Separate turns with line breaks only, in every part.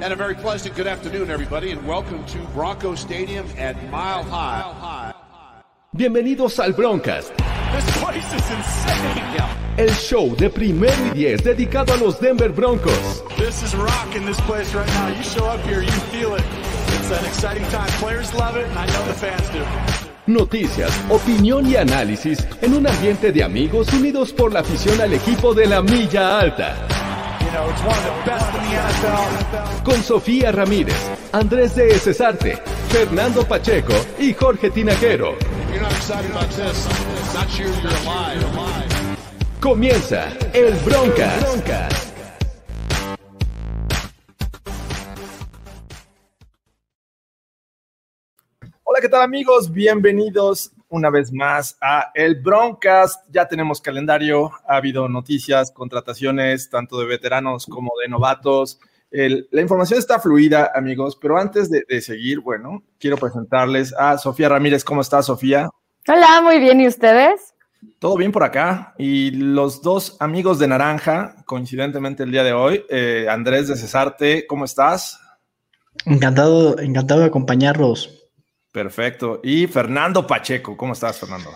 And a very pleasant good afternoon, everybody, and welcome to Bronco Stadium at Mile High.
Bienvenidos al Broncast,
This place is insane.
el show de primero y diez dedicado a los Denver Broncos.
This is rocking this place right now. You show up here, you feel it. It's an exciting time. Players love it, and I know the fans do.
Noticias, opinión y análisis en un ambiente de amigos unidos por la afición al equipo de la milla alta. Con Sofía Ramírez, Andrés de Cesarte, Fernando Pacheco y Jorge
alive.
Comienza el Broncas.
Hola, ¿qué tal amigos? Bienvenidos una vez más a el Broncast. Ya tenemos calendario, ha habido noticias, contrataciones, tanto de veteranos como de novatos. El- la información está fluida, amigos, pero antes de, de seguir, bueno, quiero presentarles a Sofía Ramírez. ¿Cómo está, Sofía?
Hola, muy bien. ¿Y ustedes?
Todo bien por acá. Y los dos amigos de Naranja, coincidentemente el día de hoy, eh, Andrés de Cesarte, ¿cómo estás?
Encantado, encantado de acompañarlos.
Perfecto. Y Fernando Pacheco, ¿cómo estás, Fernando?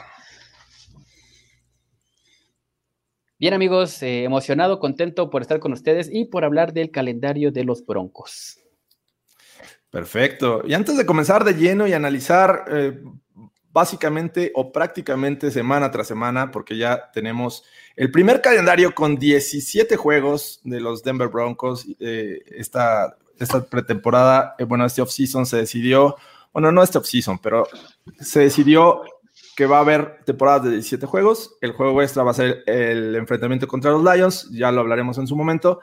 Bien amigos, eh, emocionado, contento por estar con ustedes y por hablar del calendario de los Broncos.
Perfecto. Y antes de comenzar de lleno y analizar eh, básicamente o prácticamente semana tras semana, porque ya tenemos el primer calendario con 17 juegos de los Denver Broncos. eh, esta, esta pretemporada, bueno, este offseason se decidió, bueno, no este offseason, pero se decidió que va a haber temporadas de 17 juegos. El juego extra va a ser el enfrentamiento contra los Lions, ya lo hablaremos en su momento.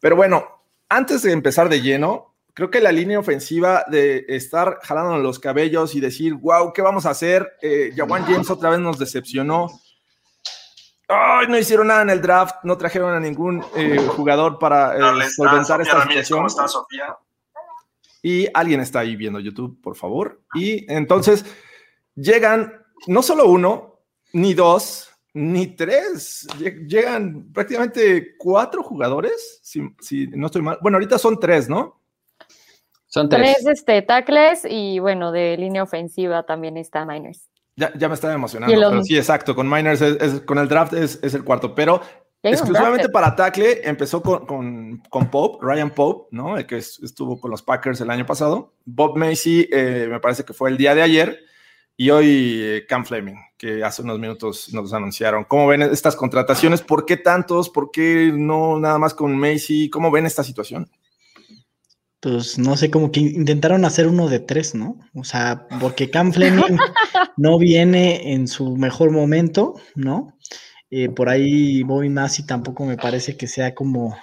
Pero bueno, antes de empezar de lleno, creo que la línea ofensiva de estar jalando los cabellos y decir, wow, ¿qué vamos a hacer? Eh, Jawan James otra vez nos decepcionó. Ay, no hicieron nada en el draft, no trajeron a ningún eh, jugador para eh, solventar esta situación.
Sofía?
Y alguien está ahí viendo YouTube, por favor. Y entonces llegan no solo uno, ni dos, ni tres. Lle- Llegan prácticamente cuatro jugadores, si, si no estoy mal. Bueno, ahorita son tres, ¿no?
Son tres.
Tres este, tackles y bueno, de línea ofensiva también está Miners.
Ya, ya me estaba emocionando. Pero sí, exacto. Con Miners, es- es- con el draft es, es el cuarto. Pero exclusivamente para tackle empezó con, con, con Pope, Ryan Pope, ¿no? El que es- estuvo con los Packers el año pasado. Bob Macy, eh, me parece que fue el día de ayer. Y hoy eh, Cam Fleming, que hace unos minutos nos anunciaron. ¿Cómo ven estas contrataciones? ¿Por qué tantos? ¿Por qué no nada más con Macy? ¿Cómo ven esta situación?
Pues no sé, como que intentaron hacer uno de tres, ¿no? O sea, porque Cam Fleming no viene en su mejor momento, ¿no? Eh, por ahí Bobby Massey tampoco me parece que sea como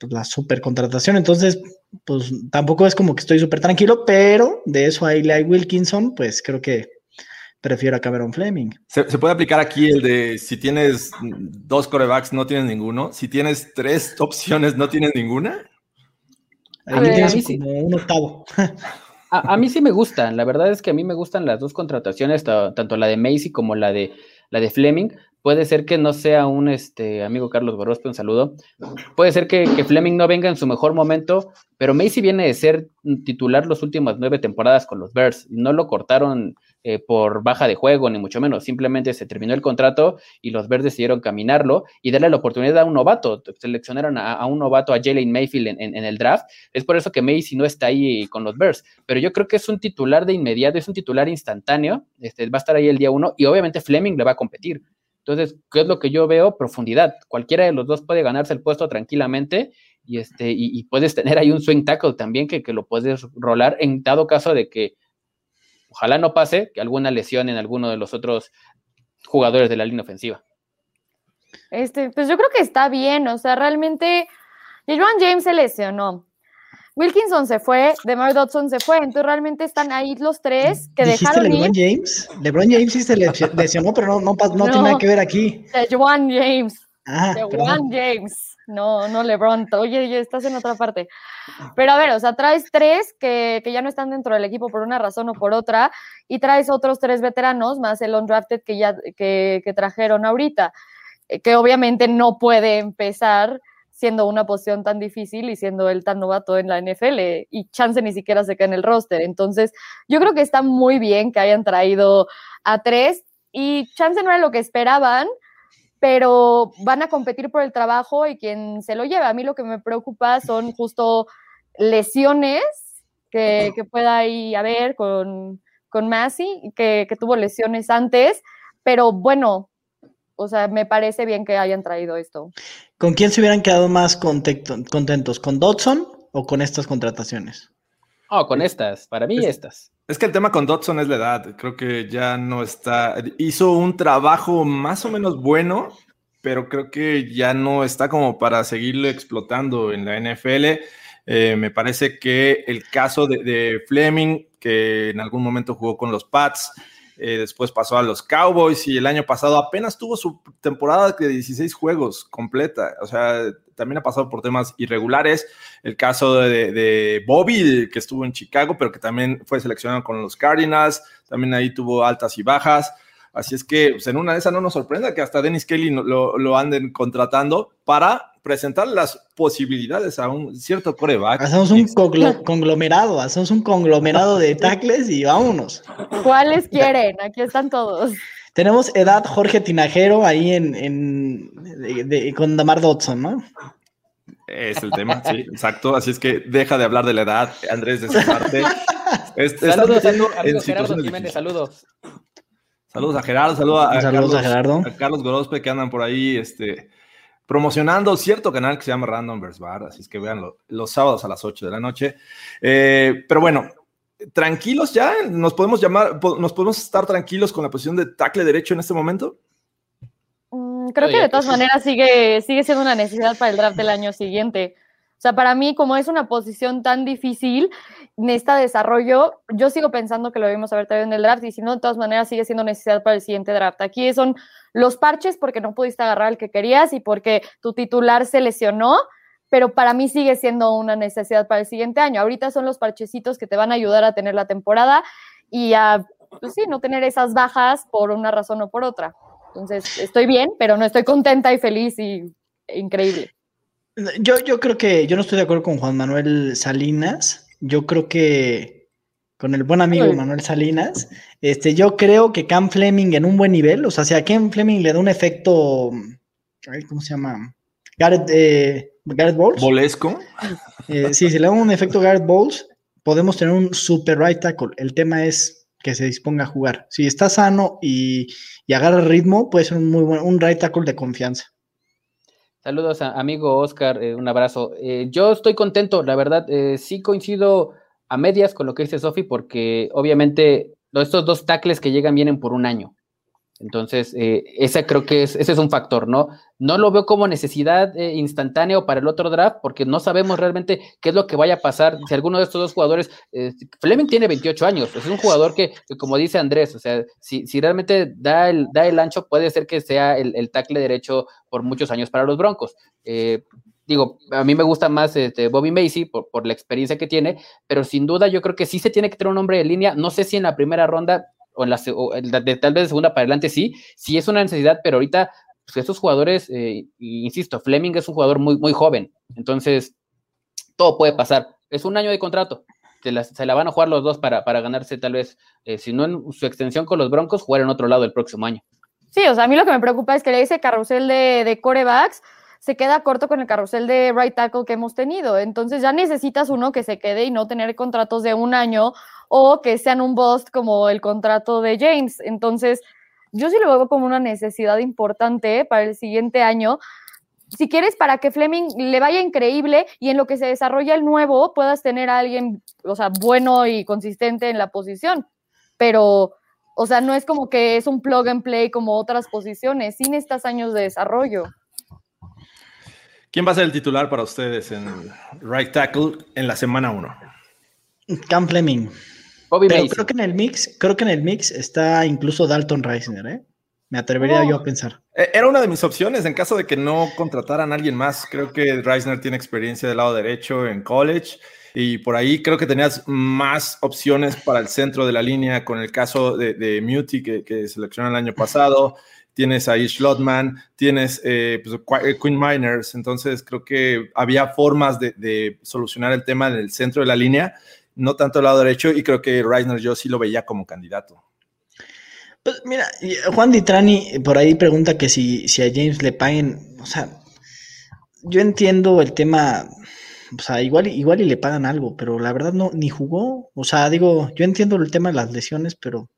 pues, la super contratación. Entonces, pues tampoco es como que estoy súper tranquilo, pero de eso a Eli Wilkinson, pues creo que prefiero a Cameron Fleming.
Se, se puede aplicar aquí el de si tienes dos corebacks, no tienes ninguno. Si tienes tres opciones, no tienes ninguna.
Ver,
tienes
a mí sí.
como un octavo.
A, a mí sí me gustan, la verdad es que a mí me gustan las dos contrataciones, ta- tanto la de Macy como la de, la de Fleming. Puede ser que no sea un este, amigo Carlos Gorospe, un saludo. Puede ser que, que Fleming no venga en su mejor momento, pero Macy viene de ser titular las últimas nueve temporadas con los Bears. No lo cortaron eh, por baja de juego, ni mucho menos. Simplemente se terminó el contrato y los Bears decidieron caminarlo y darle la oportunidad a un novato. Seleccionaron a, un novato, a Jalen Mayfield en el draft. Es por eso que Macy no está ahí con los Bears. Pero yo creo que es un titular de inmediato, es un titular instantáneo. Este, va a estar ahí el día uno y obviamente Fleming le va a competir. Entonces, ¿qué es lo que yo veo? Profundidad. Cualquiera de los dos puede ganarse el puesto tranquilamente y, este, y, y puedes tener ahí un swing tackle también que, que lo puedes rolar en dado caso de que ojalá no pase que alguna lesión en alguno de los otros jugadores de la línea ofensiva.
Este, pues yo creo que está bien, o sea, realmente Joan James se lesionó. Wilkinson se fue, DeMar Dodson se fue, entonces realmente están ahí los tres que
¿Dijiste
dejaron ir.
LeBron James? LeBron James sí se le- lesionó, pero no, no, pas- no
No.
tiene nada que ver aquí.
De Juan James.
Ah.
Juan James. No, no LeBron. Oye, estás en otra parte. Pero a ver, o sea, traes tres que, que ya no están dentro del equipo por una razón o por otra, y traes otros tres veteranos, más el undrafted que ya que, que trajeron ahorita, eh, que obviamente no puede empezar siendo una posición tan difícil y siendo él tan novato en la NFL y chance ni siquiera se queda en el roster. Entonces, yo creo que está muy bien que hayan traído a tres y chance no era lo que esperaban, pero van a competir por el trabajo y quien se lo lleva. A mí lo que me preocupa son justo lesiones que, que pueda ahí haber con, con Massey, que, que tuvo lesiones antes, pero bueno, o sea, me parece bien que hayan traído esto.
¿Con quién se hubieran quedado más contentos? ¿Con Dodson o con estas contrataciones?
Oh, con estas, para mí estas.
Es que el tema con Dodson es la edad. Creo que ya no está. Hizo un trabajo más o menos bueno, pero creo que ya no está como para seguirlo explotando en la NFL. Eh, me parece que el caso de, de, Fleming, que en algún momento jugó con los Pats, eh, después pasó a los Cowboys y el año pasado apenas tuvo su temporada de 16 juegos completa. O sea, también ha pasado por temas irregulares. El caso de, Bobby, que estuvo en Chicago, pero que también fue seleccionado con los Cardinals. También ahí tuvo altas y bajas. Así es que pues, en una de esas no nos sorprenda que hasta Dennis Kelly lo anden contratando para presentar las posibilidades a un cierto coreback.
Hacemos un conglomerado, hacemos un conglomerado de tackles y vámonos.
¿Cuáles quieren? Aquí están todos.
Tenemos edad Jorge Tinajero ahí en, con Damar Dodson, ¿no?
Es el tema, sí, exacto. Así es que deja de hablar de la edad, Andrés, de esa parte.
saludos, en situaciones saludos.
Saludos a Gerardo, saludos a, Carlos, a, Gerardo. a Carlos Gorospe que andan por ahí este, promocionando cierto canal que se llama Random vs. Bar, así es que vean los sábados a las 8 de la noche. Eh, pero bueno, tranquilos ya, nos podemos llamar, nos podemos estar tranquilos con la posición de tackle derecho en este momento.
Mm, creo que de todas maneras sigue, sigue siendo una necesidad para el draft del año siguiente. O sea, para mí, como es una posición tan difícil, necesita desarrollo. Yo sigo pensando que lo debemos haber traído en el draft y si no, de todas maneras sigue siendo necesidad para el siguiente draft. Aquí son los parches porque no pudiste agarrar el que querías y porque tu titular se lesionó, pero para mí sigue siendo una necesidad para el siguiente año. Ahorita son los parchecitos que te van a ayudar a tener la temporada y a, pues sí, no tener esas bajas por una razón o por otra. Entonces, estoy bien, pero no estoy contenta y feliz y increíble.
Yo, yo creo que yo no estoy de acuerdo con Juan Manuel Salinas. Yo creo que con el buen amigo Manuel Salinas, este, yo creo que Cam Fleming en un buen nivel, o sea, si a Cam Fleming le da un efecto, ¿cómo se llama? Garrett, eh, Garrett Bowles.
¿Bolesco?
Eh, sí, si le da un efecto Garrett Bowles, podemos tener un super right tackle. El tema es que se disponga a jugar. Si está sano y, y agarra ritmo, puede ser un muy buen, un right tackle de confianza.
Saludos, a, amigo Oscar, eh, un abrazo. Eh, yo estoy contento, la verdad, eh, sí coincido a medias con lo que dice Sofi, porque obviamente estos dos tackles que llegan vienen por un año. Entonces, eh, ese creo que es, ese es un factor, ¿no? No lo veo como necesidad eh, instantánea para el otro draft, porque no sabemos realmente qué es lo que vaya a pasar si alguno de estos dos jugadores, eh, Fleming tiene 28 años, es un jugador que, como dice Andrés, o sea, si, si realmente da el, da el ancho, puede ser que sea el, el tackle derecho por muchos años para los Broncos. Digo, a mí me gusta más este, Bobby Macy por, por, la experiencia que tiene, pero sin duda yo creo que sí se tiene que tener un hombre de línea. No sé si en la primera ronda o, en la, o de, tal vez de segunda para adelante sí, sí es una necesidad, pero ahorita pues estos jugadores, eh, insisto, Fleming es un jugador muy, muy joven, entonces todo puede pasar. Es un año de contrato, se la, se la van a jugar los dos para, para ganarse tal vez, eh, si no en su extensión con los Broncos, jugar en otro lado el próximo año.
Sí, o sea, a mí lo que me preocupa es que le dice carrusel de, de corebacks se queda corto con el carrusel de right tackle que hemos tenido. Entonces ya necesitas uno que se quede y no tener contratos de un año o que sean un bust como el contrato de James. Entonces, yo sí lo veo como una necesidad importante para el siguiente año. Si quieres, para que Fleming le vaya increíble y en lo que se desarrolla el nuevo, puedas tener a alguien, o sea, bueno y consistente en la posición. Pero, o sea, no es como que es un plug and play como otras posiciones, sin estos años de desarrollo.
¿Quién va a ser el titular para ustedes en right tackle en la semana 1?
Cam Fleming. Bobby Pero creo que en el mix, creo que en el mix está incluso Dalton Reisner, ¿eh? Me atrevería oh. yo a pensar.
Eh, era una de mis opciones en caso de que no contrataran a alguien más. Creo que Reisner tiene experiencia del lado derecho en college y por ahí creo que tenías más opciones para el centro de la línea con el caso de, de Muti que, que seleccionó el año pasado tienes ahí Schlotman, tienes eh, pues, eh, Queen Miners, entonces creo que había formas de, solucionar el tema en el centro de la línea, no tanto el lado derecho, y creo que Reisner yo sí lo veía como candidato.
Pues mira, Juan Ditrani por ahí pregunta que si, si a James le paguen, o sea, yo entiendo el tema, o sea, igual, igual y le pagan algo, pero la verdad no, ni jugó, o sea, digo, yo entiendo el tema de las lesiones, pero...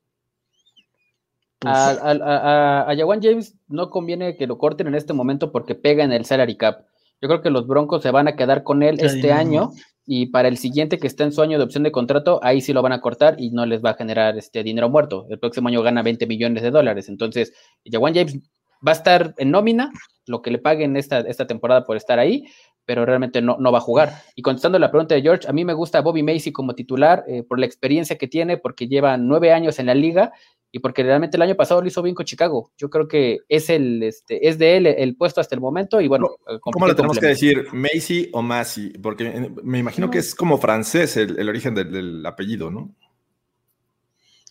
A, a, a, James no conviene que lo corten en este momento porque pega en el salary cap. Yo creo que los Broncos se van a quedar con él este año y para el siguiente que está en su año de opción de contrato, ahí sí lo van a cortar y no les va a generar este dinero muerto. El próximo año gana 20 millones de dólares. Entonces, Jawan James va a estar en nómina, lo que le paguen esta, esta temporada por estar ahí, pero realmente no, no va a jugar. Y contestando la pregunta de George, a mí me gusta Bobby Macy como titular eh, por la experiencia que tiene, porque lleva nueve años en la liga y porque realmente el año pasado lo hizo bien con Chicago. Yo creo que es el este, es de él el puesto hasta el momento y bueno.
¿Cómo le tenemos que decir? ¿Macy o Macy? Porque me imagino que es como francés el, origen del, apellido, ¿no?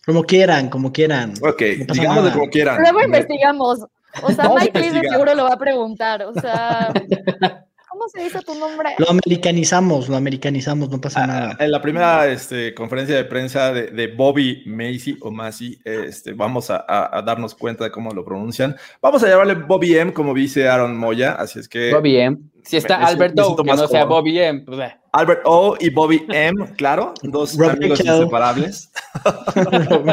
Como quieran, como quieran.
Ok, digamos como quieran.
Luego investigamos. O sea, Mike seguro lo va a preguntar. O sea. ¿Cómo se dice tu nombre?
Lo americanizamos, lo americanizamos, no pasa ah, nada.
En la primera este, conferencia de prensa de, Bobby Macy o Macy, este, vamos a, darnos cuenta de cómo lo pronuncian. Vamos a llamarle Bobby M, como dice Aaron Moya, así es que...
Bobby M. Si está Albert O, que no sea Bobby M. Pues, eh.
Albert O y Bobby M, claro, dos amigos inseparables.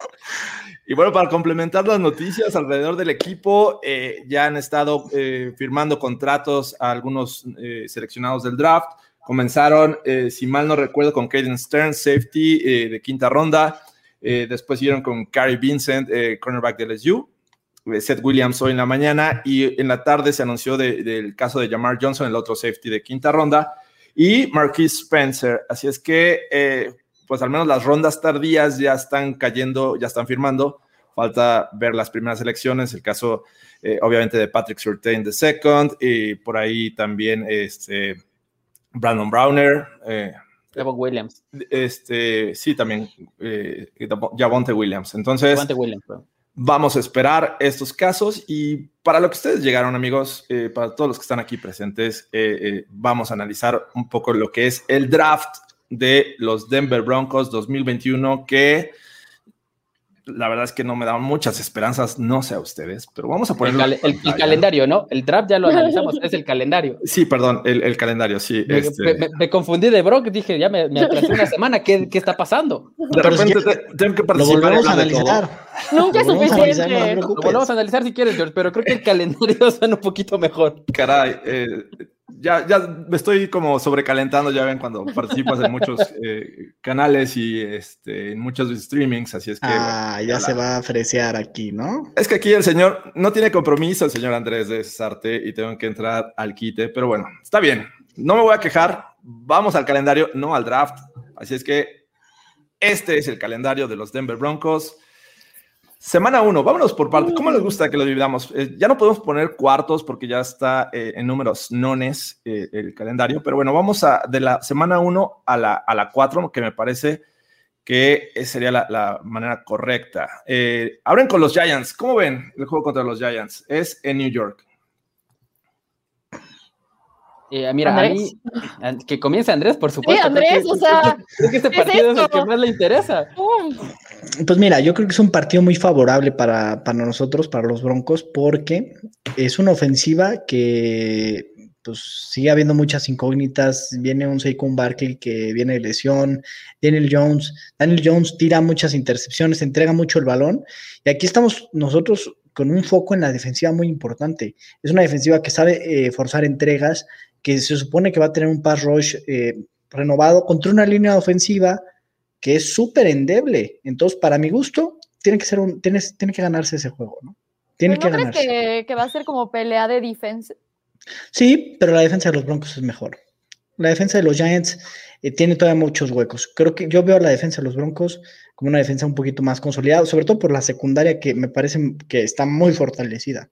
Y bueno, para complementar las noticias alrededor del equipo, eh, ya han estado eh, firmando contratos a algunos eh, seleccionados del draft. Comenzaron, si mal no recuerdo, con Caden Stern, safety de quinta ronda. después siguieron con Carrie Vincent, cornerback de LSU. Seth Williams hoy en la mañana y en la tarde se anunció del caso de Jamar Johnson, el otro safety de quinta ronda, y Marquise Spencer. Así es que pues al menos las rondas tardías ya están cayendo, ya están firmando. Falta ver las primeras elecciones, el caso eh, obviamente de Patrick Surtain de second y por ahí también este Brandon Browner.
Eh, Williams.
Este, sí, también eh, Javonte Williams. Entonces, Williams, vamos a esperar estos casos y para lo que ustedes llegaron, amigos, eh, para todos los que están aquí presentes, vamos a analizar un poco lo que es el draft de los Denver Broncos 2021 que la verdad es que no me daban muchas esperanzas, no sé a ustedes, pero vamos a poner
el, calendario, ¿no? El draft ya lo analizamos, es el calendario.
Sí, perdón, el, calendario, sí.
Me, este. confundí de Brock, dije, ya me, me atrasé una semana, ¿qué, ¿qué, está pasando?
De repente tengo que participar.
Lo a analizar.
Nunca es suficiente.
lo volvemos a analizar si quieres, George, pero creo que el calendario suena un poquito mejor.
Caray, eh, ya, ya me estoy como sobrecalentando, ya ven, cuando participas en muchos eh, canales y este, en muchos streamings, así es que...
Ah, ya, se va a fresear aquí, ¿no?
Es que aquí el señor no tiene compromiso, el señor Andrés de Cesarte, y tengo que entrar al quite, pero bueno, está bien, no me voy a quejar, vamos al calendario, no al draft, así es que este es el calendario de los Denver Broncos. Semana uno, vámonos por parte. ¿Cómo les gusta que lo dividamos? Eh, ya no podemos poner cuartos porque ya está eh, en números nones eh, el calendario, pero bueno, vamos a de la semana uno a la, a la cuatro, que me parece que sería la, la manera correcta. abren con los Giants. ¿Cómo ven el juego contra los Giants? Es en New York.
Mira, a mí, que comience Andrés, por supuesto.
Sí, Andrés, o sea.
Creo que este partido es, el que más le interesa.
Pues mira, yo creo que es un partido muy favorable para, nosotros, para los Broncos, porque es una ofensiva que pues sigue habiendo muchas incógnitas. Viene un Saquon Barkley que viene de lesión, Daniel Jones. Daniel Jones tira muchas intercepciones, entrega mucho el balón. Y aquí estamos nosotros con un foco en la defensiva muy importante. Es una defensiva que sabe eh, forzar entregas, que se supone que va a tener un pass rush eh, renovado contra una línea ofensiva que es súper endeble. Entonces, para mi gusto, tiene que ser un, tiene, tiene que ganarse ese juego, ¿no? Tiene que
crees que, que, va a ser como pelea de defensa?
Sí, pero la defensa de los Broncos es mejor. La defensa de los Giants eh, tiene todavía muchos huecos. Creo que yo veo la defensa de los Broncos como una defensa un poquito más consolidada, sobre todo por la secundaria que me parece que está muy fortalecida.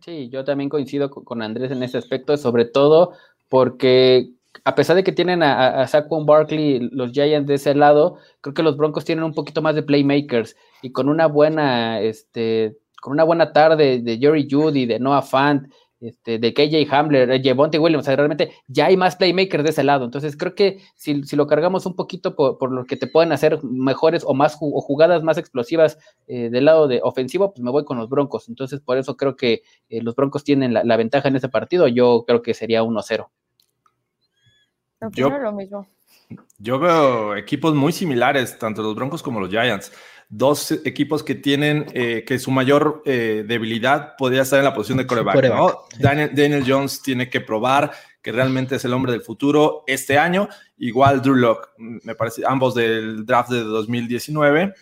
Sí, yo también coincido con Andrés en ese aspecto, sobre todo porque a pesar de que tienen a, a Saquon Barkley, los Giants de ese lado, creo que los Broncos tienen un poquito más de playmakers y con una buena, este, con una buena tarde de Jerry Judy, de Noah Fant, este, de KJ Hamler, de Javonte Williams, o sea, realmente ya hay más playmakers de ese lado. Entonces creo que si, lo cargamos un poquito por, lo que te pueden hacer mejores o más o jugadas más explosivas eh, del lado de ofensivo, pues me voy con los Broncos. Entonces por eso creo que eh, los Broncos tienen la, ventaja en ese partido. Yo creo que sería 1-0.
Yo, lo mismo.
yo veo equipos muy similares, tanto los Broncos como los Giants dos equipos que tienen eh, que su mayor eh, debilidad podría estar en la posición de coreback. Daniel, Jones tiene que probar que realmente es el hombre del futuro este año. Igual Drew Locke, me parece, ambos del draft de 2019.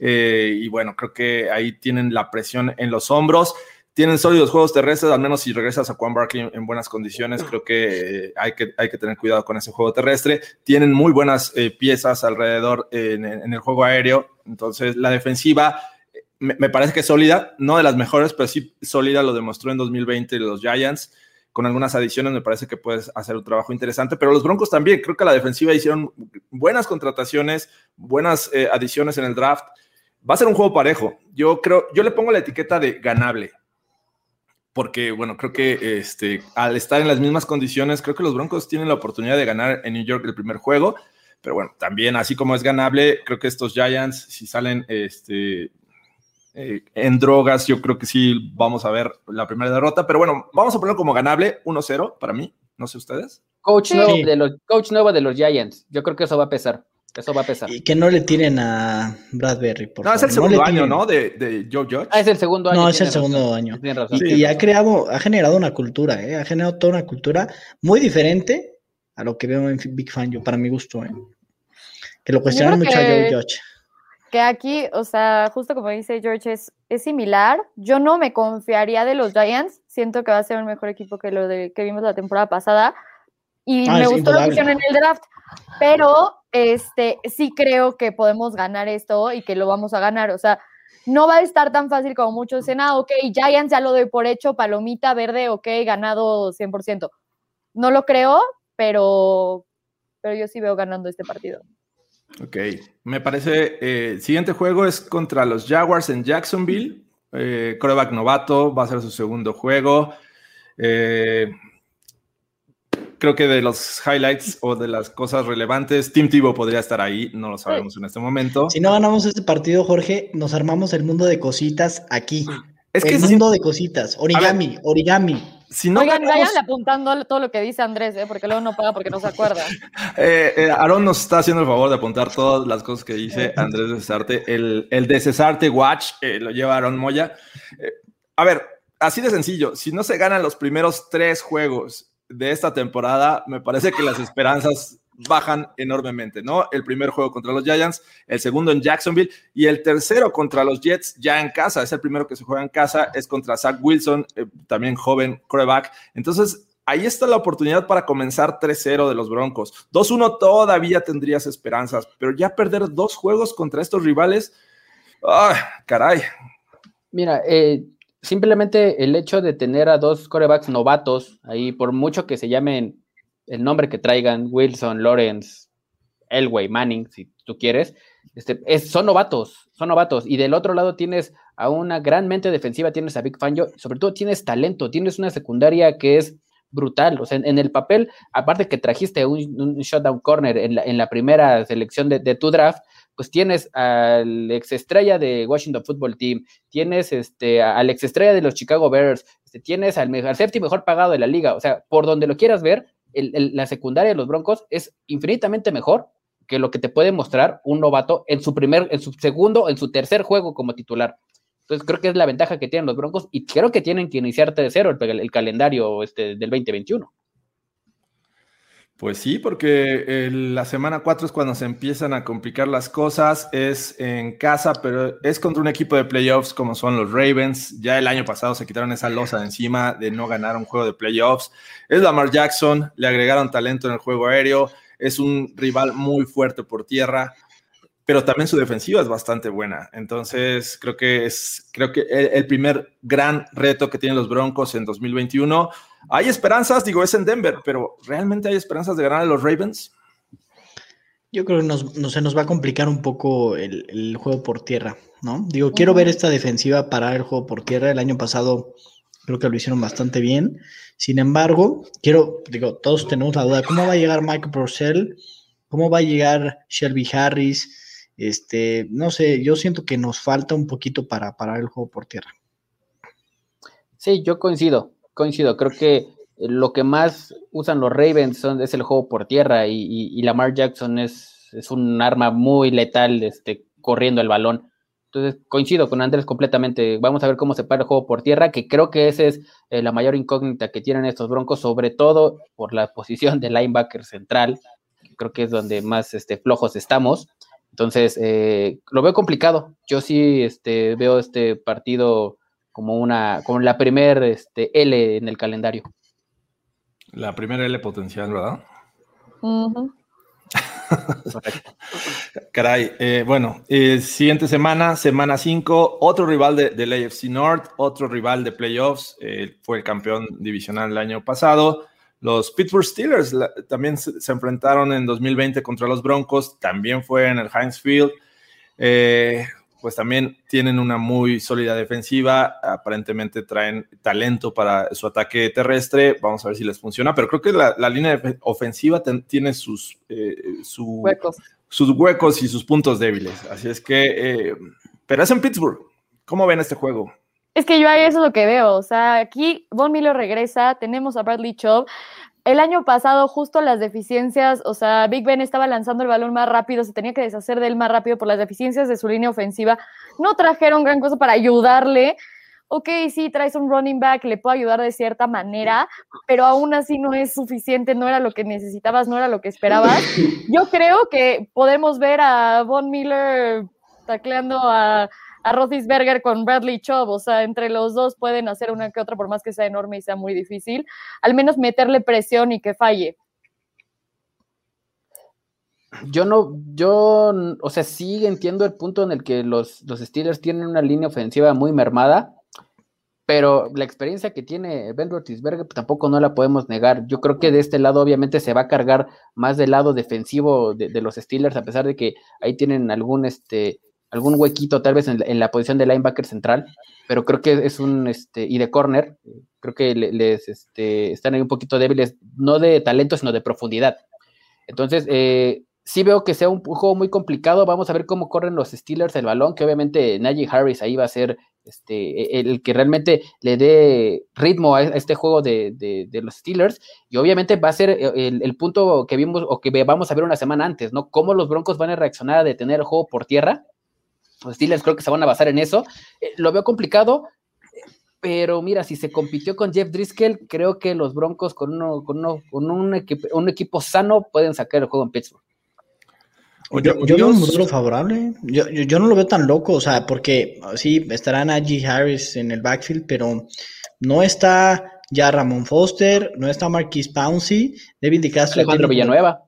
Eh, y bueno, creo que ahí tienen la presión en los hombros tienen sólidos juegos terrestres, al menos si regresas a Juan Barkley en buenas condiciones, creo que, eh, hay, que hay que tener cuidado con ese juego terrestre. Tienen muy buenas eh, piezas alrededor en, el juego aéreo, entonces la defensiva eh, me, parece que es sólida, no de las mejores, pero sí sólida, lo demostró en 2020 los Giants. Con algunas adiciones me parece que puedes hacer un trabajo interesante, pero los Broncos también, creo que la defensiva hicieron buenas contrataciones, buenas adiciones en el draft. Va a ser un juego parejo. Yo creo, yo le pongo la etiqueta de ganable porque, bueno, creo que este, al estar en las mismas condiciones, creo que los Broncos tienen la oportunidad de ganar en New York el primer juego, pero bueno, también así como es ganable, creo que estos Giants, si salen este, eh, en drogas, yo creo que sí vamos a ver la primera derrota, pero bueno, vamos a ponerlo como ganable 1-0 para mí, no sé ustedes.
Coach, nuevo de los, coach nuevo de los Giants, yo creo que eso va a pesar. Eso va a pesar.
Y que no le tiren a Bradbury.
Por no, es el segundo año, ¿no? De, de, Joe Judge.
Ah, es el segundo año.
No, es el segundo año. Y, ha creado, ha generado una cultura, ¿eh? Ha generado toda una cultura muy diferente a lo que veo en Big Fan, yo, para mi gusto, ¿eh? Que lo cuestionan mucho a Joe Judge.
Que aquí, o sea, justo como dice George, es, es similar. Yo no me confiaría de los Giants. Siento que va a ser un mejor equipo que lo de, que vimos la temporada pasada. Y ah, me gustó la opción en el draft. Pero este, sí creo que podemos ganar esto y que lo vamos a ganar. O sea, no va a estar tan fácil como muchos dicen, ah, ok, Giants ya lo doy por hecho, palomita verde, ok, ganado 100%. No lo creo, pero, pero yo sí veo ganando este partido.
Ok, me parece, eh, el siguiente juego es contra los Jaguars en Jacksonville. Eh, coreback novato, va a ser su segundo juego. Eh, creo que de los highlights o de las cosas relevantes, Tim Tebow podría estar ahí, no lo sabemos en este momento.
Si no ganamos este partido, Jorge, nos armamos el mundo de cositas aquí. Es que el mundo de cositas, origami, origami.
Si no Oigan, vayan apuntando todo lo que dice Andrés, ¿eh? porque luego no paga porque no se acuerda.
eh, eh, Aaron nos está haciendo el favor de apuntar todas las cosas que dice Andrés de Cesarte. El, el de Cesarte Watch eh, lo lleva Aaron Moya. a ver, así de sencillo, si no se ganan los primeros tres juegos de esta temporada, me parece que las esperanzas bajan enormemente, ¿no? El primer juego contra los Giants, el segundo en Jacksonville y el tercero contra los Jets ya en casa, es el primero que se juega en casa, es contra Zach Wilson, eh, también joven quarterback. Entonces, ahí está la oportunidad para comenzar 3-0 de los Broncos. 2-1 todavía tendrías esperanzas, pero ya perder dos juegos contra estos rivales, ¡ah, caray!
Mira, eh, simplemente el hecho de tener a dos corebacks novatos, ahí por mucho que se llamen el nombre que traigan, Wilson, Lawrence, Elway, Manning, si tú quieres, este, son novatos, son novatos. Y del otro lado tienes a una gran mente defensiva, tienes a Big Fangio, sobre todo tienes talento, tienes una secundaria que es brutal. O sea, en, el papel, aparte que trajiste un, un shutdown corner en la, en la primera selección de, de, tu draft, pues tienes al ex estrella de Washington Football Team, tienes este, al ex estrella de los Chicago Bears, este, tienes al, mejor, séptimo mejor pagado de la liga. O sea, por donde lo quieras ver, la secundaria de los Broncos es infinitamente mejor que lo que te puede mostrar un novato en su primer, en su segundo, en su tercer juego como titular. Entonces creo que es la ventaja que tienen los Broncos y creo que tienen que iniciar de cero el, el calendario este, del 2021.
Pues sí, porque la semana 4 es cuando se empiezan a complicar las cosas, es en casa, pero es contra un equipo de playoffs como son los Ravens. Ya el año pasado se quitaron esa losa de encima de no ganar un juego de playoffs. Es Lamar Jackson, le agregaron talento en el juego aéreo, es un rival muy fuerte por tierra, pero también su defensiva es bastante buena. Entonces, creo que es creo que el primer gran reto que tienen los Broncos en 2021 Hay esperanzas, digo, es en Denver, pero ¿realmente hay esperanzas de ganar a los Ravens?
Yo creo que nos, no, se nos va a complicar un poco el, el juego por tierra, ¿no? Digo, quiero ver esta defensiva parar el juego por tierra. El año pasado creo que lo hicieron bastante bien. Sin embargo, quiero, digo, todos tenemos la duda, ¿cómo va a llegar Michael Purcell? ¿Cómo va a llegar Shelby Harris? Este, no sé, yo siento que nos falta un poquito para parar el juego por tierra.
Sí, yo coincido, coincido. Creo que lo que más usan los Ravens son, es el juego por tierra y, y, y Lamar Jackson es, es, un arma muy letal este, corriendo el balón. Entonces coincido con Andrés completamente. Vamos a ver cómo se para el juego por tierra, que creo que esa es eh, la mayor incógnita que tienen estos Broncos, sobre todo por la posición de linebacker central, creo que es donde más este, flojos estamos. Entonces, eh, lo veo complicado. Yo sí este, veo este partido como una, como la primer este, L en el calendario.
La primera L potencial, ¿verdad?
Uh -huh.
Caray, eh, bueno, eh, siguiente semana, semana 5, otro rival de, del AFC North, otro rival de playoffs, eh, fue el campeón divisional el año pasado. Los Pittsburgh Steelers la, también se, se, enfrentaron en 2020 contra los Broncos, también fue en el Heinz Field. Pues también tienen una muy sólida defensiva, aparentemente traen talento para su ataque terrestre, vamos a ver si les funciona, pero creo que la, la línea ofensiva ten, tiene sus, eh, su,
huecos.
sus huecos y sus puntos débiles, así es que, eh, pero es en Pittsburgh, ¿cómo ven este juego?
Es que yo ahí eso es lo que veo, o sea, aquí Von Miller regresa, tenemos a Bradley Chubb, el año pasado, justo las deficiencias, o sea, Big Ben estaba lanzando el balón más rápido, se tenía que deshacer de él más rápido por las deficiencias de su línea ofensiva. No trajeron gran cosa para ayudarle. Ok, sí, traes un running back, le puedo ayudar de cierta manera, pero aún así no es suficiente, no era lo que necesitabas, no era lo que esperabas. Yo creo que podemos ver a Von Miller tacleando a, a Roethlisberger con Bradley Chubb, o sea, entre los dos pueden hacer una que otra, por más que sea enorme y sea muy difícil, al menos meterle presión y que falle.
Yo no, yo, o sea, sí entiendo el punto en el que los, los Steelers tienen una línea ofensiva muy mermada, pero la experiencia que tiene Ben Roethlisberger pues, tampoco no la podemos negar. Yo creo que de este lado obviamente se va a cargar más del lado defensivo de, de los Steelers, a pesar de que ahí tienen algún, este, algún huequito tal vez en, la posición de linebacker central, pero creo que es un, este, y de corner, creo que les este, están ahí un poquito débiles, no de talento, sino de profundidad. Entonces, eh, sí veo que sea un juego muy complicado, vamos a ver cómo corren los Steelers el balón, que obviamente Najee Harris ahí va a ser este, el que realmente le dé ritmo a este juego de, de, de los Steelers, y obviamente va a ser el, el, punto que vimos o que vamos a ver una semana antes, ¿no? Cómo los Broncos van a reaccionar a detener el juego por tierra, los Steelers creo que se van a basar en eso. Eh, lo veo complicado, pero mira, si se compitió con Jeff Driscoll, creo que los Broncos con, uno, con, uno, con un, equipo, un, equipo, sano pueden sacar el juego en Pittsburgh.
Yo, yo veo un modelo favorable. Yo, yo, yo, no lo veo tan loco, o sea, porque sí, estará Najee Harris en el backfield, pero no está ya Ramón Foster, no está Marquis Pouncey, David de Castro.
Alejandro Villanueva.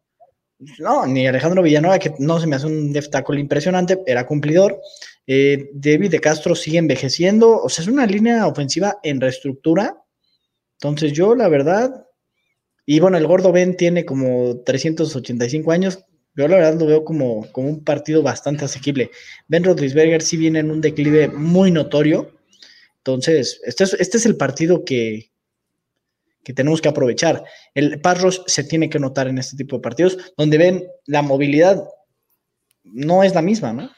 No, ni Alejandro Villanueva, que no se me hace un left tackle impresionante, era cumplidor. Eh, David de Castro sigue envejeciendo, o sea, es una línea ofensiva en reestructura. Entonces, yo, la verdad, y bueno, el gordo Ben tiene como 385 años. Yo, la verdad, lo veo como, como un partido bastante asequible. Ben Roethlisberger sí viene en un declive muy notorio. Entonces, este es, este es el partido que, que tenemos que aprovechar. El pass rush se tiene que notar en este tipo de partidos, donde ven la movilidad no es la misma, ¿no?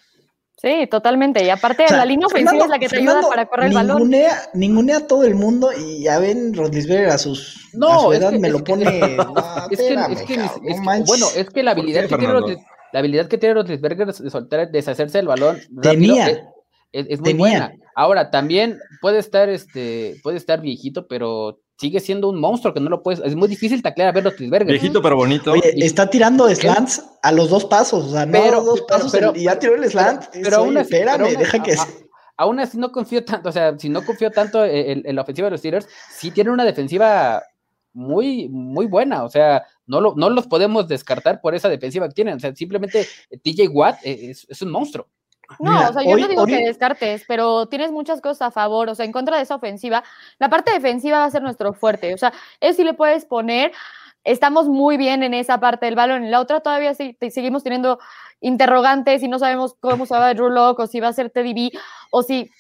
Sí, totalmente. Y aparte, o sea, la línea ofensiva Fernando, es la que te Fernando ayuda para correr el balón.
Ningunea, ningunea a todo el mundo y ya ven Rodlisberger a sus no, a su edad
que,
me lo pone.
No, es, que, es, que, es que, bueno, es que la habilidad que tiene Rodlis, la habilidad que tiene Rodlisberger de soltar, deshacerse del balón
Tenía.
rápido, es, es, muy Tenía. buena. Ahora, también puede estar, este, puede estar viejito, pero sigue siendo un monstruo que no lo puedes. Es muy difícil taclear a Ben Roethlisberger.
Viejito pero bonito.
Oye, está tirando slants a los dos pasos, o sea, no
pero,
a los dos pasos
pero,
y ya tiró el slant.
Pero, pero aún así,
espérame,
aún,
deja que.
A, a, aún así no confío tanto, o sea, si no confío tanto en, en, la ofensiva de los Steelers, sí tiene una defensiva muy, muy buena, o sea, no, lo, no los podemos descartar por esa defensiva que tienen, o sea, simplemente TJ Watt es, es un monstruo.
No,
Mira,
o sea, yo
hoy-
no digo
hoy-
que descartes, pero tienes muchas cosas a favor, o sea, en contra de esa ofensiva. La parte defensiva va a ser nuestro fuerte, o sea, eso sí le puedes poner. Estamos muy bien en esa parte del balón. En la otra todavía sí, te- seguimos teniendo interrogantes y no sabemos cómo se va a ver o si va a ser Teddy B o si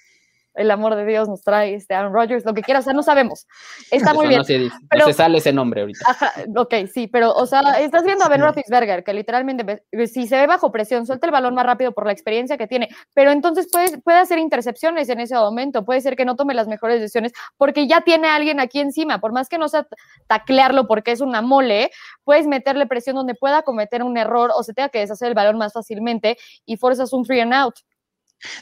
el amor de Dios nos trae este Aaron Rodgers, lo que quiera, o sea, no sabemos. Está muy bien.
No se, dice- no
pero-
se sale ese nombre ahorita.
Ajá, ok, sí, pero, o sea, estás viendo a Ben Roethlisberger, que literalmente, si se ve bajo presión, suelta el balón más rápido por la experiencia que tiene, pero entonces puede, puede hacer intercepciones en ese momento, puede ser que no tome las mejores decisiones, porque ya tiene a alguien aquí encima, por más que no sea taclearlo porque es una mole, puedes meterle presión donde pueda cometer un error o se tenga que deshacer el balón más fácilmente y forzas un free and out.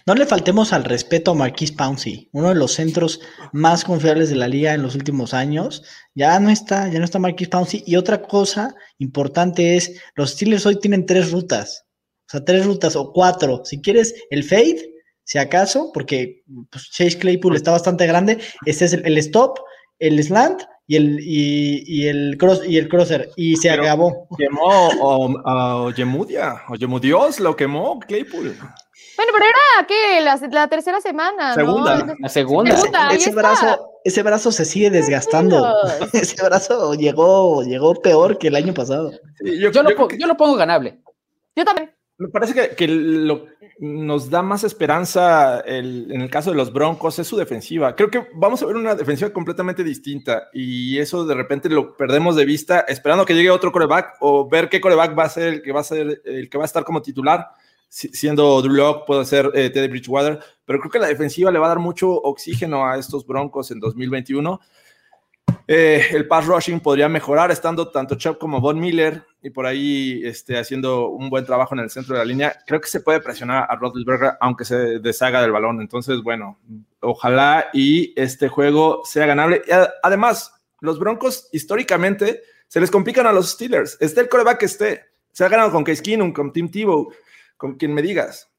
No le faltemos al respeto a Marquise Pouncey, uno de los centros más confiables de la liga en los últimos años. Ya no está, ya no está Marquise Pouncey. Y otra cosa importante es, los Steelers hoy tienen tres rutas, o sea, tres rutas o cuatro. Si quieres el fade, si acaso, porque pues, Chase Claypool está bastante grande, este es el, el stop, el slant y el, y, y el cross y el crosser. Y se
Pero-
acabó.
Quemó a Ojemudia, Ojemudios lo quemó Claypool.
Bueno, pero era que la, la tercera semana,
Segunda.
¿no?
La segunda.
Segunda.
ese brazo, ese brazo se sigue desgastando. Ese brazo llegó, llegó peor que el año pasado.
Sí,
Yo,
yo
lo,
que-
yo lo pongo ganable.
Yo también.
Me parece que, que lo nos da más esperanza el- en el caso de los Broncos es su defensiva. Creo que vamos a ver una defensiva completamente distinta y eso de repente lo perdemos de vista esperando que llegue otro coreback o ver qué coreback va a ser el que va a ser el que va a estar como titular. Si- Siendo Drew Lock, puede ser eh, Teddy Bridgewater, pero creo que la defensiva le va a dar mucho oxígeno a estos Broncos en 2021. Eh, el pass rushing podría mejorar estando tanto Chubb como Von Miller y por ahí este, haciendo un buen trabajo en el centro de la línea. Creo que se puede presionar a Roethlisberger aunque se deshaga del balón. Entonces, bueno, ojalá y este juego sea ganable. Además, los Broncos históricamente se les complican a los Steelers. Esté el coreback que esté. Se ha ganado con Case Keenum, con Tim Tebow, con quien me digas.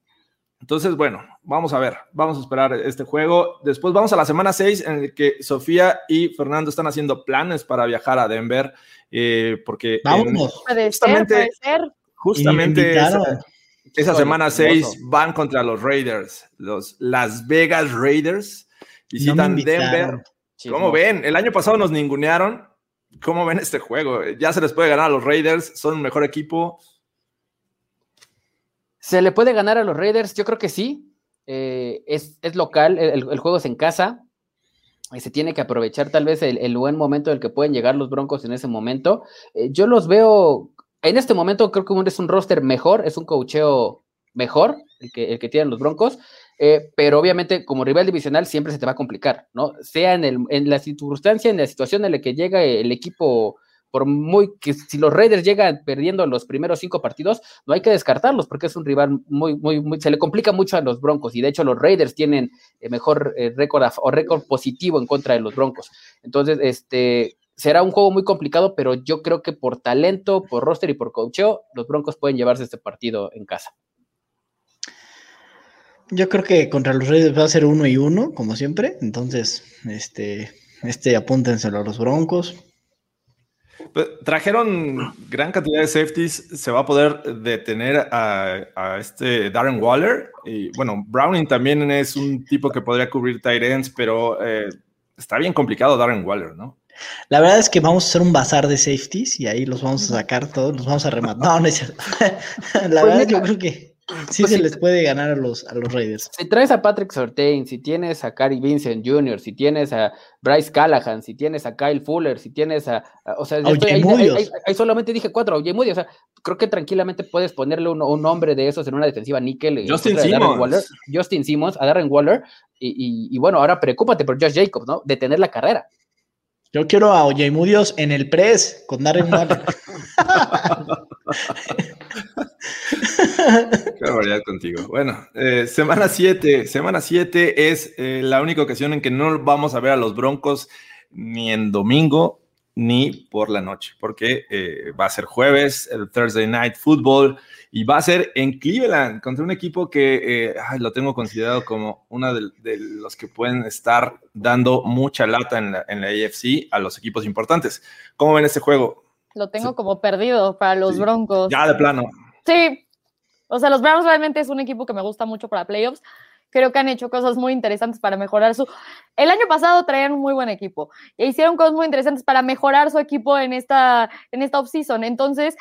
Entonces, bueno, vamos a ver, vamos a esperar este juego. Después vamos a la semana 6 en el que Sofía y Fernando están haciendo planes para viajar a Denver, eh, porque en-
Vámonos.
Puede
Justamente-
ser, puede ser.
justamente esa, semana
hermoso.
6 van contra los Raiders, los Las Vegas Raiders,
No
visitan
invitaron.
Denver. ¿Cómo ven? El año pasado nos ningunearon. ¿Cómo ven este juego? Ya se les puede ganar a los Raiders, son un mejor equipo.
¿Se le puede ganar a los Raiders? Yo creo que sí. Eh, es, es local, el, el juego es en casa. y se tiene que aprovechar tal vez el, buen momento del que pueden llegar los Broncos en ese momento. Eh, yo los veo, en este momento creo que es un roster mejor, es un cocheo mejor el que, el que tienen los Broncos, eh, pero obviamente como rival divisional siempre se te va a complicar, ¿no? Sea en, el, en la circunstancia, en la situación en la que llega el equipo, por muy que si los Raiders llegan perdiendo los primeros cinco partidos, no hay que descartarlos porque es un rival muy, muy, muy, se le complica mucho a los Broncos y de hecho los Raiders tienen eh, mejor eh, récord o récord positivo en contra de los Broncos. Entonces, este será un juego muy complicado, pero yo creo que por talento, por roster y por coacheo, los Broncos pueden llevarse este partido en casa.
Yo creo que contra los Raiders va a ser uno y uno, como siempre. Entonces, este, este apúntenselo a los Broncos.
Trajeron gran cantidad de safeties. Se va a poder detener a, a este Darren Waller. Y bueno, Browning también es un tipo que podría cubrir tight ends, pero eh, está bien complicado Darren Waller, ¿no?
La verdad es que vamos a hacer un bazar de safeties y ahí los vamos a sacar todos, los vamos a rematar. No, no es cierto. La
Pues
verdad
mira,
yo creo que sí
pues
se les puede ganar a los, a los Raiders.
Si traes a Patrick Sortain, si tienes a Cary Vincent Jr., si tienes a Bryce Callahan, si tienes a Kyle Fuller, si tienes a. a- o sea, ya
A
estoy- ahí,
Ojemudios.
ahí- ahí- ahí solamente dije cuatro, Oye Moody, o sea, creo que tranquilamente puedes ponerle un, un nombre de esos en una defensiva níquel. en
Justin
de
Simmons.
Waller, Justin Simmons, a Darren Waller, y, y- y bueno, ahora preocúpate por Josh Jacobs, ¿no? Detener la carrera.
Yo quiero a Ojemudios en el press con Darren Waller.
Qué barbaridad contigo. Bueno, eh, semana 7. Semana 7 es eh, la única ocasión en que no vamos a ver a los Broncos ni en domingo ni por la noche, porque eh, va a ser jueves, el Thursday Night Football, y va a ser en Cleveland contra un equipo que lo tengo considerado como uno de, de los que pueden estar dando mucha lata en la, en la AFC a los equipos importantes. ¿Cómo ven este juego?
Lo tengo como perdido para los
Sí.
Broncos.
Ya de plano.
Sí, O sea, los Browns realmente es un equipo que me gusta mucho para playoffs. Creo que han hecho cosas muy interesantes para mejorar su. El año pasado traían un muy buen equipo e hicieron cosas muy interesantes para mejorar su equipo en esta, en esta offseason. Entonces,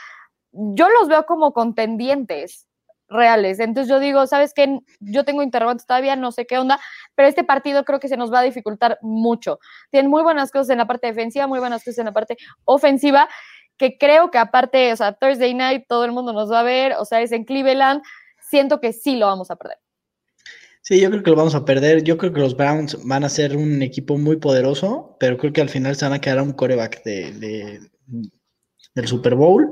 yo los veo como contendientes reales. Entonces yo digo, ¿sabes qué? Yo tengo interrogantes todavía, no sé qué onda, pero este partido creo que se nos va a dificultar mucho. Tienen muy buenas cosas en la parte defensiva, muy buenas cosas en la parte ofensiva, que creo que aparte, o sea, Thursday night todo el mundo nos va a ver, o sea, es en Cleveland, siento que sí lo vamos a perder.
Sí, yo creo que lo vamos a perder. Yo creo que los Browns van a ser un equipo muy poderoso, pero creo que al final se van a quedar a un coreback de, de, del Super Bowl.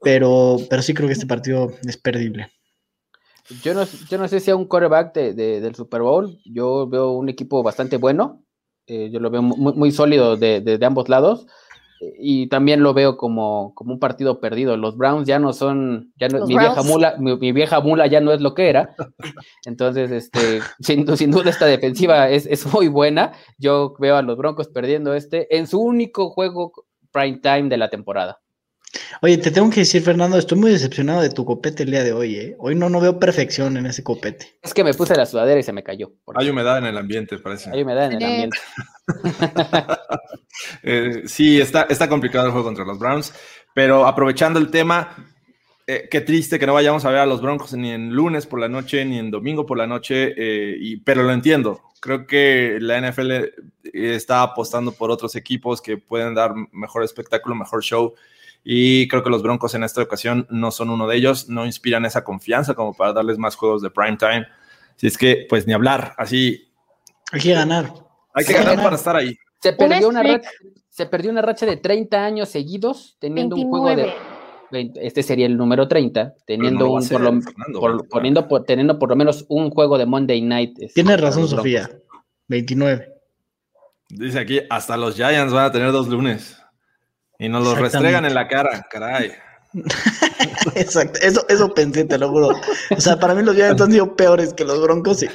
Pero, pero sí creo que este partido es perdible.
Yo no, yo no sé si a un coreback de, de, del Super Bowl. Yo veo un equipo bastante bueno. Eh, yo lo veo muy, muy sólido de, de, ambos lados. Y también lo veo como, como un partido perdido. Los Browns ya no son, ya no, mi vieja mula, mi, mi, vieja mula ya no es lo que era. Entonces, este, sin, sin duda esta defensiva es, es muy buena. Yo veo a los Broncos perdiendo este en su único juego prime time de la temporada.
Oye, te tengo que decir, Fernando, estoy muy decepcionado de tu copete el día de hoy, ¿eh? Hoy no, no veo perfección en ese copete.
Es que me puse la sudadera y se me cayó.
Hay humedad en el ambiente, parece.
Hay humedad en el ambiente.
eh, sí, está, está complicado el juego contra los Browns, pero aprovechando el tema, eh, qué triste que no vayamos a ver a los Broncos ni en lunes por la noche, ni en domingo por la noche, eh, y, pero lo entiendo. Creo que la NFL está apostando por otros equipos que pueden dar mejor espectáculo, mejor show y creo que los Broncos en esta ocasión no son uno de ellos, no inspiran esa confianza como para darles más juegos de prime time. Si es que, pues ni hablar, así.
Hay que ganar.
Hay que ganar, para estar ahí.
Se perdió, una racha, se perdió una racha de 30 años seguidos teniendo 29. un juego de. Este sería el número 30, teniendo no un, por lo, Fernando, por, poniendo, por, teniendo por lo menos un juego de Monday Night.
Tienes razón, Sofía. 29.
Dice aquí, hasta los Giants van a tener dos lunes. Y nos los restregan en la cara, caray.
Exacto, eso, eso pensé, te lo juro. O sea, para mí los Giants han sido peores que los Broncos. Y...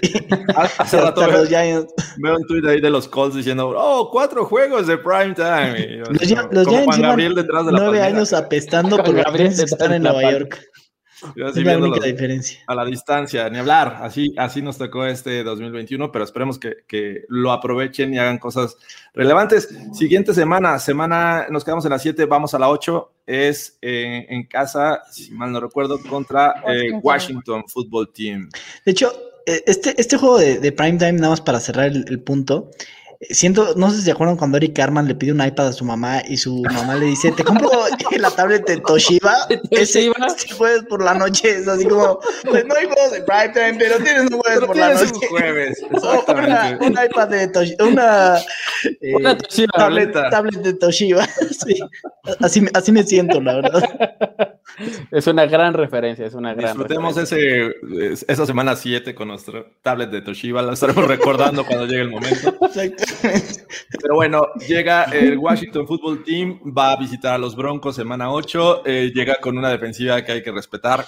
Hace rato veo, los Giants. veo un tweet ahí de los Colts diciendo, oh, cuatro juegos de prime time. Y,
los, sea, los Giants Juan Gabriel detrás de la nueve palmera. años apestando por los están en Nueva York.
Yo así es la única diferencia. A la distancia, ni hablar. Así, así nos tocó este 2021, pero esperemos que, que, lo aprovechen y hagan cosas relevantes. Siguiente semana, semana, nos quedamos en la 7, vamos a la 8. Es eh, en casa, si mal no recuerdo, contra eh, Washington Football Team.
De hecho, este, este juego de, de Primetime, nada más para cerrar el, el punto, Siento, no sé si se acuerdan cuando Eric Carman le pide un iPad a su mamá y su mamá le dice, te compro la tablet de Toshiba, ese, ese jueves por la noche, es así como, pues no hay juegos de prime time, pero tienes un jueves por la noche. Un
jueves,
una, un iPad de Toshiba, una, eh,
una Toshiba,
tablet, tablet, de Toshiba, sí. así, así me siento, la verdad.
Es una gran referencia, es una gran
Disfrutemos ese, esa semana 7 con nuestro tablet de Toshiba, la estaremos recordando cuando llegue el momento. Pero bueno, llega el Washington Football Team, va a visitar a los Broncos semana 8, eh, llega con una defensiva que hay que respetar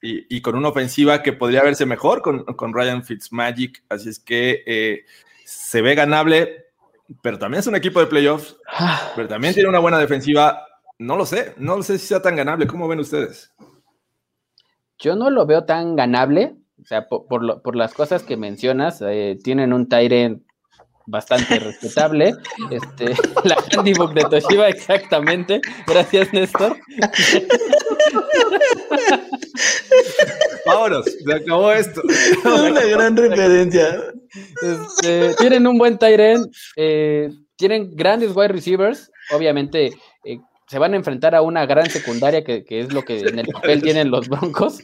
y, y, con una ofensiva que podría verse mejor con, con Ryan Fitzmagic, así es que eh, se ve ganable, pero también es un equipo de playoffs, pero también tiene una buena defensiva. No lo sé, no lo sé si sea tan ganable. ¿Cómo ven ustedes?
Yo no lo veo tan ganable, o sea, por, por, lo, por las cosas que mencionas, eh, tienen un Tyrant bastante respetable. Este, la handybook de Toshiba, exactamente. Gracias, Néstor.
Vámonos, se acabó esto.
Una gran referencia.
Este, tienen un buen Tyren, eh, tienen grandes wide receivers. Obviamente, eh, se van a enfrentar a una gran secundaria que, que es lo que en el papel tienen los Broncos.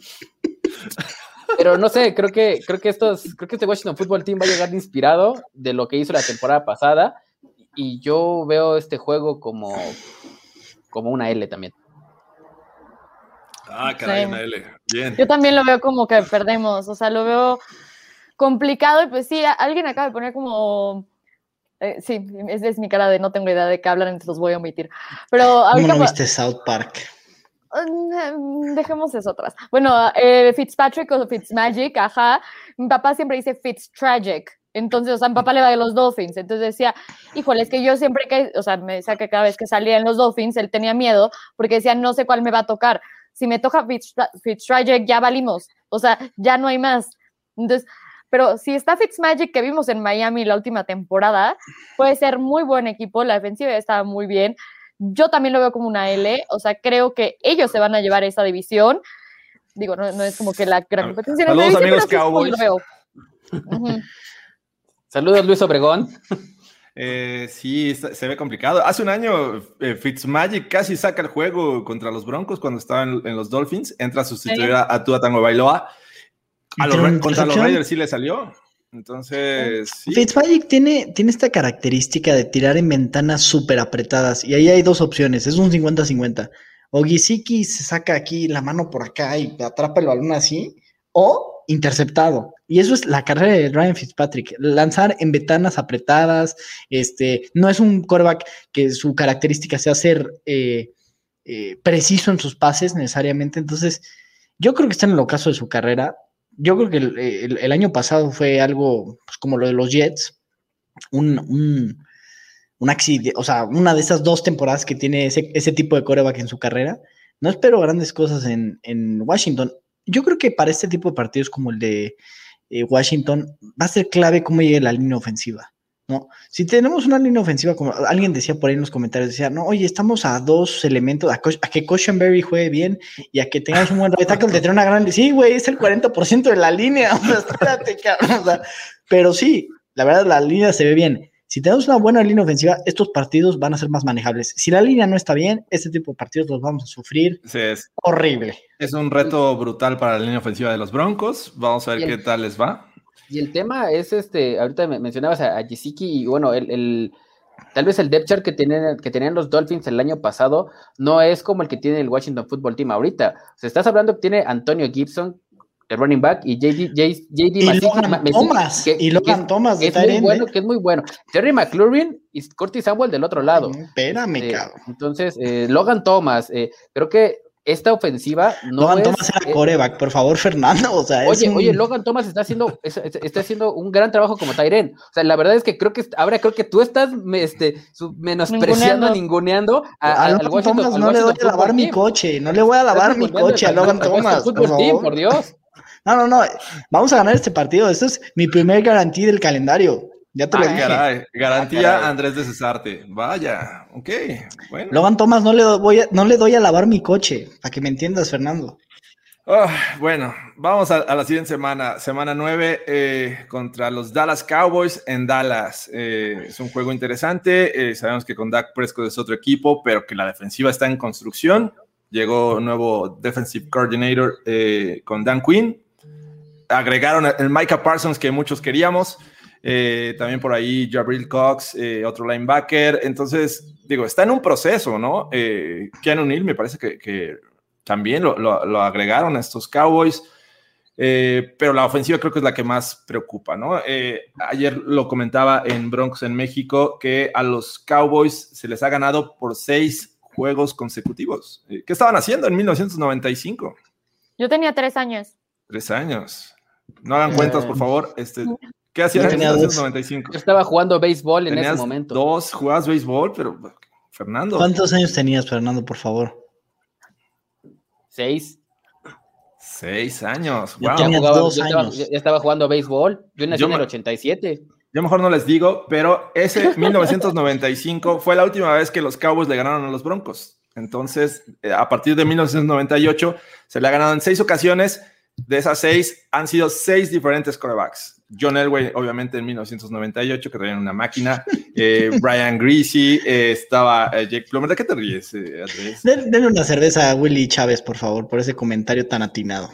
Pero no sé, creo que, creo que estos, creo que este Washington Football Team va a llegar inspirado de lo que hizo la temporada pasada. Y yo veo este juego como, como una L también.
Ah, caray, sí. una L. Bien.
Yo también lo veo como que perdemos. O sea, lo veo complicado. Y pues sí, alguien acaba de poner como. Eh, sí, esa es mi cara de no tengo idea de qué hablan, entonces los voy a omitir. Pero
ahorita. ¿Cómo no viste South Park?
Dejemos eso atrás. Bueno, eh, Fitzpatrick o Fitzmagic, ajá. Mi papá siempre dice Fitztragic. Entonces, o sea, mi papá le va a los Dolphins. Entonces decía, híjole, es que yo siempre que, o sea, me decía que cada vez que salía en los Dolphins, él tenía miedo porque decía, no sé cuál me va a tocar. si me toca Fitzpatrick, ya valimos. O sea, ya no hay más. Entonces, pero si está Fitzmagic que vimos en Miami la última temporada, puede ser muy buen equipo, la defensiva está muy bien. Yo también lo veo como una L, o sea, creo que ellos se van a llevar esa división. Digo, no, es como que la gran competencia.
Saludos, amigos Cowboys.
Saludos, Luis Obregón.
Eh, sí, se ve complicado. Hace un año eh, Fitzmagic casi saca el juego contra los Broncos cuando estaban en, los Dolphins. Entra a sustituir a, Tua Tango Bailoa. A los, contra los Raiders sí le salió. Entonces,
Fitzmagic tiene, tiene esta característica de tirar en ventanas súper apretadas. Y ahí hay dos opciones. Es un 50-50. O Gisiki se saca aquí la mano por acá y atrapa el balón así. O interceptado. Y eso es la carrera de Ryan Fitzpatrick. Lanzar en ventanas apretadas. Este, no es un quarterback que su característica sea ser eh, eh, preciso en sus pases necesariamente. Entonces, yo creo que está en el ocaso de su carrera. Yo creo que el, año pasado fue algo pues, como lo de los Jets. Un, un, accidente, o sea, una de esas dos temporadas que tiene ese, ese tipo de coreback en su carrera. No espero grandes cosas en, en Washington yo creo que para este tipo de partidos como el de eh, Washington va a ser clave cómo llegue la línea ofensiva. ¿No? Si tenemos una línea ofensiva, como alguien decía por ahí en los comentarios, decía, no, oye, estamos a dos elementos, a, a que Cushenberry juegue bien y a que tengamos un buen right tackle de tener una gran... Sí, güey, es el 40% de la línea, o sea, espérate, o sea, pero sí, la verdad, la línea se ve bien. Si tenemos una buena línea ofensiva, estos partidos van a ser más manejables. Si la línea no está bien, este tipo de partidos los vamos a sufrir.
es
horrible.
Es un reto brutal para la línea ofensiva de los Broncos. Vamos a ver qué tal les va.
Y el tema es este, ahorita mencionabas a, a y bueno, el, tal vez el depth chart que tenían, que tenían los Dolphins el año pasado no es como el que tiene el Washington Football Team ahorita. O sea, estás hablando que tiene Antonio Gibson, el running back, y JD, JD
y Logan Thomas, que, y Logan Thomas,
es muy bueno, que es muy bueno. Terry McLaurin y Curtis Samuel del otro lado.
Espérame, eh, cabrón.
Entonces, eh, Logan Thomas, eh, creo que esta ofensiva no
Logan Thomas era coreback, por favor, Fernando. O sea,
oye, oye, Logan Thomas está haciendo, está haciendo un gran trabajo como Tyren. O sea, la verdad es que creo que ahora creo que tú estás este, menospreciando, ninguneando,
a, a, Logan Thomas. no le voy a lavar mi coche, no le voy a lavar mi coche a Logan Thomas.
por Dios.
No, no, no. Vamos a ganar este partido. Esto es mi primer garantía del calendario. Ya te lo
dije. Garantía ah, Andrés de Cesarte. Vaya, ok.
Bueno. Logan Thomas, no le, voy no le doy a lavar mi coche, para que me entiendas, Fernando.
Ah, bueno, vamos a, la siguiente semana. Semana 9 eh, contra los Dallas Cowboys en Dallas. Eh, es un juego interesante. Eh, sabemos que con Dak Prescott es otro equipo, pero que la defensiva está en construcción. Llegó nuevo defensive coordinator con Dan Quinn agregaron el Micah Parsons que muchos queríamos. Eh, también por ahí Jabril Cox, eh, otro linebacker. Entonces, digo, está en un proceso, ¿no? Eh, Keanu Neal me parece que, también lo, agregaron a estos Cowboys. pero la ofensiva creo que es la que más preocupa, ¿no? ayer lo comentaba en Bronx en México que a los Cowboys se les ha ganado por seis juegos consecutivos. ¿Qué estaban haciendo en 1995?
Yo tenía tres años.
Tres años. No hagan cuentas, por favor. Este, ¿Qué hacías en 1995?
Yo estaba jugando béisbol en ese momento.
Dos, jugabas béisbol, pero Fernando.
¿Cuántos años tenías, Fernando, por favor?
Seis.
Seis años.
Wow. Ya, Estaba, ya, estaba, jugando béisbol. Yo nací en el 87.
Yo mejor no les digo, pero ese 1995 fue la última vez que los Cowboys le ganaron a los Broncos. Entonces, eh, a partir de 1998 se le ha ganado en seis ocasiones de esas seis, han sido seis diferentes corebacks. John Elway, obviamente, en 1998, que traían una máquina. Eh, Brian Greasy, eh, estaba eh, Jake Plummer. ¿De qué te ríes,
Denle una cerveza a Willy Chávez, por favor, por ese comentario tan atinado.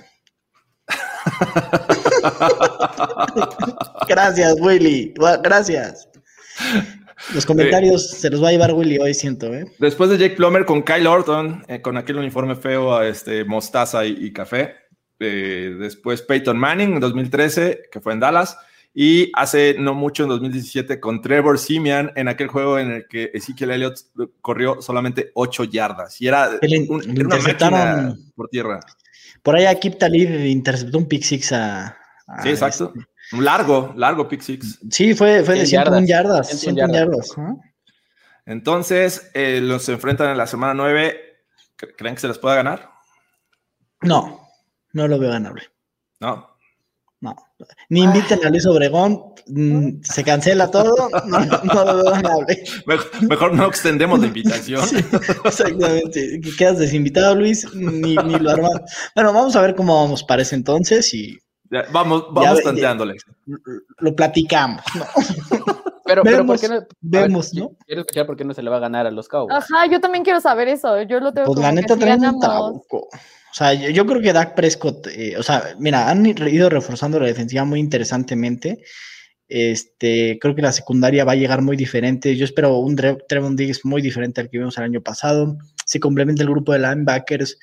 gracias, Willy. Gracias. Los comentarios se los va a llevar Willy hoy, siento.
Después de Jake Plummer con Kyle Orton, con aquel uniforme feo, este, mostaza y café. Eh, después Peyton Manning en 2013, que fue en Dallas, y hace no mucho en 2017 con Trevor Simeon en aquel juego en el que Ezekiel Elliott corrió solamente 8 yardas y era, una máquina por tierra.
Por ahí Kip Talib interceptó un pick six a,
sí, exacto. Este. Un largo, largo pick six.
Sí, fue, fue de 101 yardas. 101 yardas.
Entonces, eh, los enfrentan en la semana 9. ¿Creen que se les pueda ganar?
No, no lo veo ganable.
No.
No. Ni inviten a Luis Obregón, mm, se cancela todo, no, lo veo ganable.
Mejor, mejor no extendemos la invitación.
Sí, exactamente. Que Quedas desinvitado, Luis, ni, ni lo armas. Bueno, vamos a ver cómo vamos para ese entonces y
Ya, vamos, vamos
ve-
tanteándole.
lo platicamos. ¿no?
Pero, pero ¿por
Vemos,
qué no? ver,
vemos, ¿no?
Quiero escuchar por qué no se le va a ganar a los Cowboys.
Ajá, yo también quiero saber eso. Yo lo tengo
Pues
como
la
que
neta traen un
ganamos.
O sea, yo, yo creo que Dak Prescott, eh, o sea, mira, han ido reforzando la defensiva muy interesantemente. Este, creo que la secundaria va a llegar muy diferente. Yo espero un Tre- Trevon Diggs muy diferente al que vimos el año pasado. Se complementa el grupo de linebackers.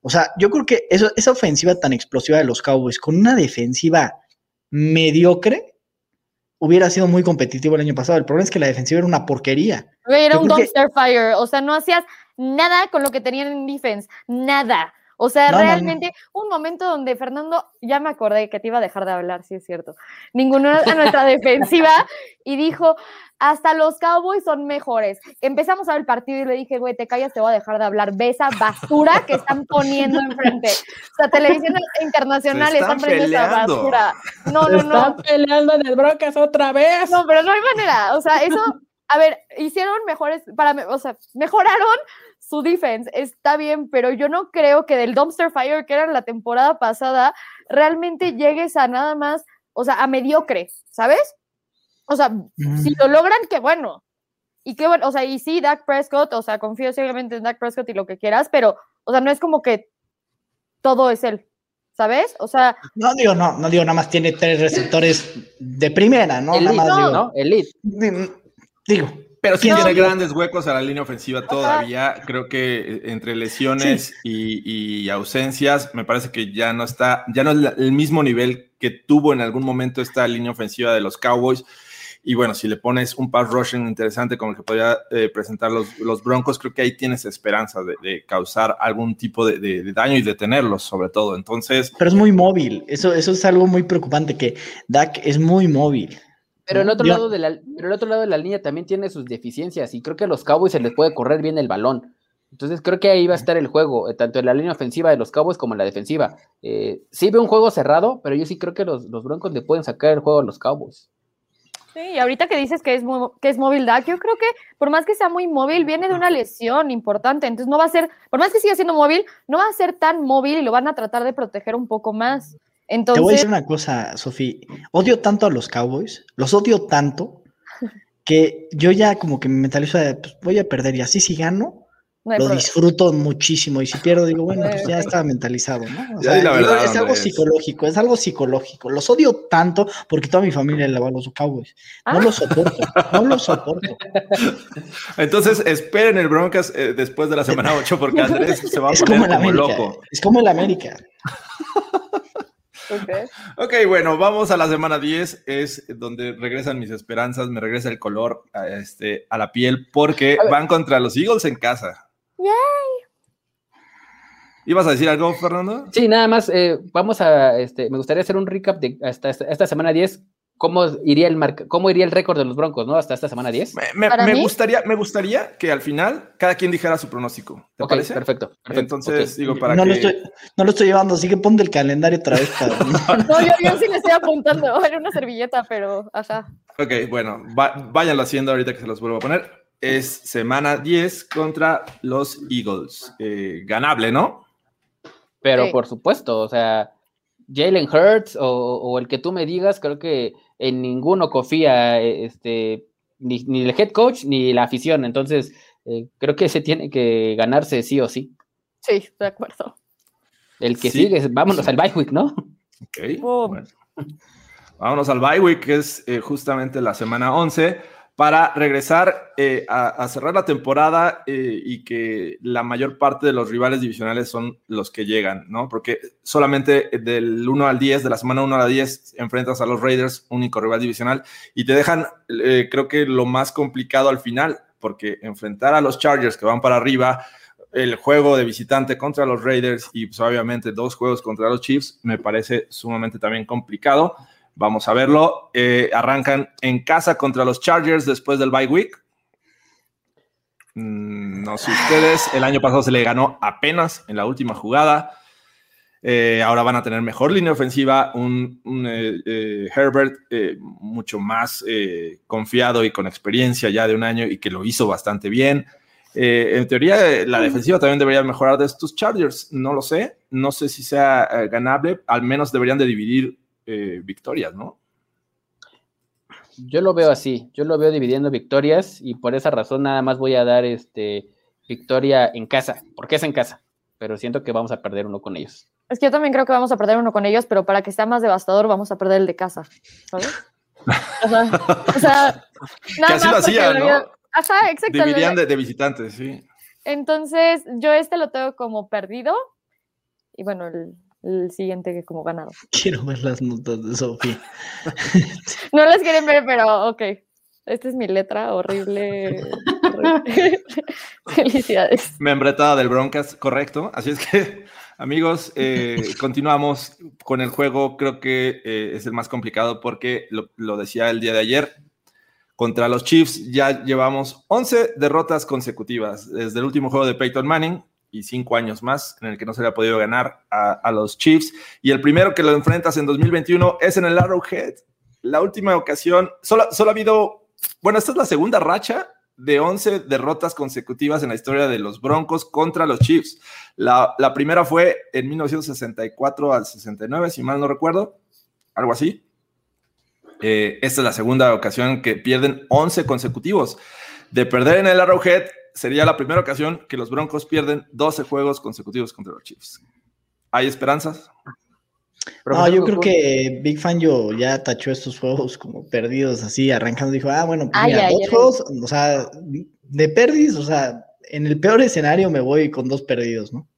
O sea, yo creo que eso, esa ofensiva tan explosiva de los Cowboys con una defensiva mediocre hubiera sido muy competitivo el año pasado. El problema es que la defensiva era una porquería.
Era
Yo
un
que-
dumpster fire. O sea, no hacías nada con lo que tenían en defense. Nada. O sea,
No, no, no.
realmente, un momento donde Fernando, ya me acordé que te iba a dejar de hablar, sí es cierto. Ninguno a nuestra defensiva y dijo, hasta los Cowboys son mejores. Empezamos a ver el partido y le dije, güey, te callas, te voy a dejar de hablar. Ve esa basura que están poniendo enfrente. O sea, televisión internacional
Se están
están poniendo esa basura. No, no, no.
Están peleando en el Broncas otra vez.
No, pero no hay manera. O sea, eso, a ver, hicieron mejores, para, o sea, mejoraron su defense, está bien, pero yo no creo que del dumpster fire que era la temporada pasada, realmente llegues a nada más, o sea, a mediocre, ¿sabes? O sea, si lo logran, qué bueno. Y qué bueno, o sea, y sí, Dak Prescott, o sea, confío ciegamente en Dak Prescott y lo que quieras, pero, o sea, no es como que todo es él, ¿sabes? O sea,
No digo, no, no digo, nada más tiene tres receptores de primera, ¿no? Nada
Elite,
más digo.
¿no? Elite.
Di- Digo,
Pero sí
¿Quién
tiene grandes huecos a la línea ofensiva todavía. Creo que eh, entre lesiones y, y ausencias, me parece que ya no está, ya no es la- el mismo nivel que tuvo en algún momento esta línea ofensiva de los Cowboys. Y bueno, si le pones un pass rushing interesante como el que podría eh, presentar los, los Broncos, creo que ahí tienes esperanza de, de causar algún tipo de, de- de daño y detenerlos, sobre todo. Entonces,
pero es muy móvil. Eso, eso es algo muy preocupante, que Dak es muy móvil.
Pero el otro
Yo-
lado de la, pero el otro lado de la línea también tiene sus deficiencias y creo que a los Cowboys se les puede correr bien el balón. Entonces creo que ahí va a estar el juego, eh, tanto en la línea ofensiva de los Cowboys como en la defensiva. Eh, sí veo un juego cerrado, pero yo sí creo que los, los Broncos le pueden sacar el juego a los Cowboys.
Sí, y ahorita que dices que es, que es móvil Dak, yo creo que por más que sea muy móvil, viene de una lesión importante. Entonces no va a ser, por más que siga siendo móvil, no va a ser tan móvil y lo van a tratar de proteger un poco más.
Te voy a
Entonces,
decir una cosa, Sofi. Odio tanto a los Cowboys, los odio tanto, que yo ya como que me mentalizo de, pues, voy a perder y así si gano,
no
lo
problema.
disfruto muchísimo y si pierdo digo, bueno, pues ya estaba mentalizado, ¿no? O sea,
la
digo,
verdad,
es algo psicológico, es algo psicológico. Los odio tanto porque toda mi familia le va a los Cowboys. No
Ah.
los soporto, no los soporto.
entonces esperen el Broncos eh, después de la semana 8 porque Andrés se va a
Es
poner
como el
como
América.
loco.
Es como el América.
Ok.
Ok, bueno, vamos a la semana 10, es donde regresan mis esperanzas, me regresa el color a, este, a la piel, porque
A
van contra los Eagles en casa.
Yay.
¿Ibas a decir algo, Fernando?
Sí, nada más, eh, vamos a, este, me gustaría hacer un recap de hasta esta, esta semana 10, cómo iría el marca, cómo iría el récord de los Broncos, ¿no? Hasta esta semana 10.
Me, me-
Para
me
mí-
gustaría, me gustaría que al final cada quien dijera su pronóstico. ¿Te
Ok,
parece?
perfecto, perfecto,
Entonces,
ok.
digo, para
No
que...
lo, estoy, no lo estoy llevando, así que ponte el calendario otra vez. cabrón.
No, yo, yo sí le estoy apuntando en una servilleta, pero ajá.
Ok, bueno, va- váyanlo haciendo ahorita que se los vuelvo a poner. Es semana 10 contra los Eagles. Eh, ganable, ¿no?
Pero
Sí.
por supuesto, o sea, Jalen Hurts o, o el que tú me digas, creo que en ninguno confía eh, este, ni, ni el head coach ni la afición. Entonces, eh, creo que se tiene que ganarse sí o sí.
Sí, de acuerdo.
El que
Sí.
sigue, es- vámonos al bye week, ¿no?
Ok. Bueno. Vámonos al bye week, que es eh, justamente la semana 11, para regresar eh, a, cerrar la temporada eh, y que la mayor parte de los rivales divisionales son los que llegan, ¿no? Porque solamente del 1 al 10, de la semana 1 a la 10, enfrentas a los Raiders, único rival divisional, y te dejan, eh, creo que lo más complicado al final, porque enfrentar a los Chargers que van para arriba, el juego de visitante contra los Raiders y pues, obviamente dos juegos contra los Chiefs me parece sumamente también complicado. Vamos a verlo. Eh, arrancan en casa contra los Chargers después del bye week. Mm, no sé ustedes, el año pasado se le ganó apenas en la última jugada. Eh, ahora van a tener mejor línea ofensiva, un, eh, Herbert mucho más confiado y con experiencia ya de un año y que lo hizo bastante bien. En teoría, la defensiva también debería mejorar de estos Chargers. No lo sé. No sé si sea ganable. Al menos deberían de dividir eh, victorias, ¿no?
Yo lo veo así, yo lo veo dividiendo victorias y por esa razón nada más voy a dar este victoria en casa, porque es en casa, pero siento que vamos a perder uno con ellos.
Es que yo también creo que vamos a perder uno con ellos, pero para que sea más devastador vamos a perder el de casa, ¿sabes? O sea, o sea nada
así lo
más porque
hacían,
lo
¿no?
Ajá, exacto.
Dividían de, de visitantes, sí.
Entonces, yo este lo tengo como perdido y bueno, el, el siguiente que como ganado.
Quiero ver las notas de Sofía.
No las quieren ver, pero ok. Esta es mi letra horrible. horrible. Felicidades.
Membretada del Broncas, correcto. Así es que, amigos, eh, continuamos con el juego. Creo que eh, es el más complicado porque lo, lo decía el día de ayer. Contra los Chiefs ya llevamos 11 derrotas consecutivas desde el último juego de Peyton Manning cinco años más en el que no se le ha podido ganar a, a los Chiefs. Y el primero que lo enfrentas en 2021 es en el Arrowhead. La última ocasión, solo, solo ha habido, bueno, esta es la segunda racha de 11 derrotas consecutivas en la historia de los Broncos contra los Chiefs. La, la primera fue en 1964 al 69, si mal no recuerdo, algo así. Eh, esta es la segunda ocasión que pierden 11 consecutivos. De perder en el Arrowhead, sería la primera ocasión que los Broncos pierden 12 juegos consecutivos contra los Chiefs. ¿Hay esperanzas?
No, yo creo que Big Fan yo ya tachó estos juegos como perdidos, así arrancando. Dijo, ah, bueno, pues mira,
ay,
dos
ay.
juegos, o sea, de perdis, o sea, en el peor escenario me voy con dos perdidos, ¿no?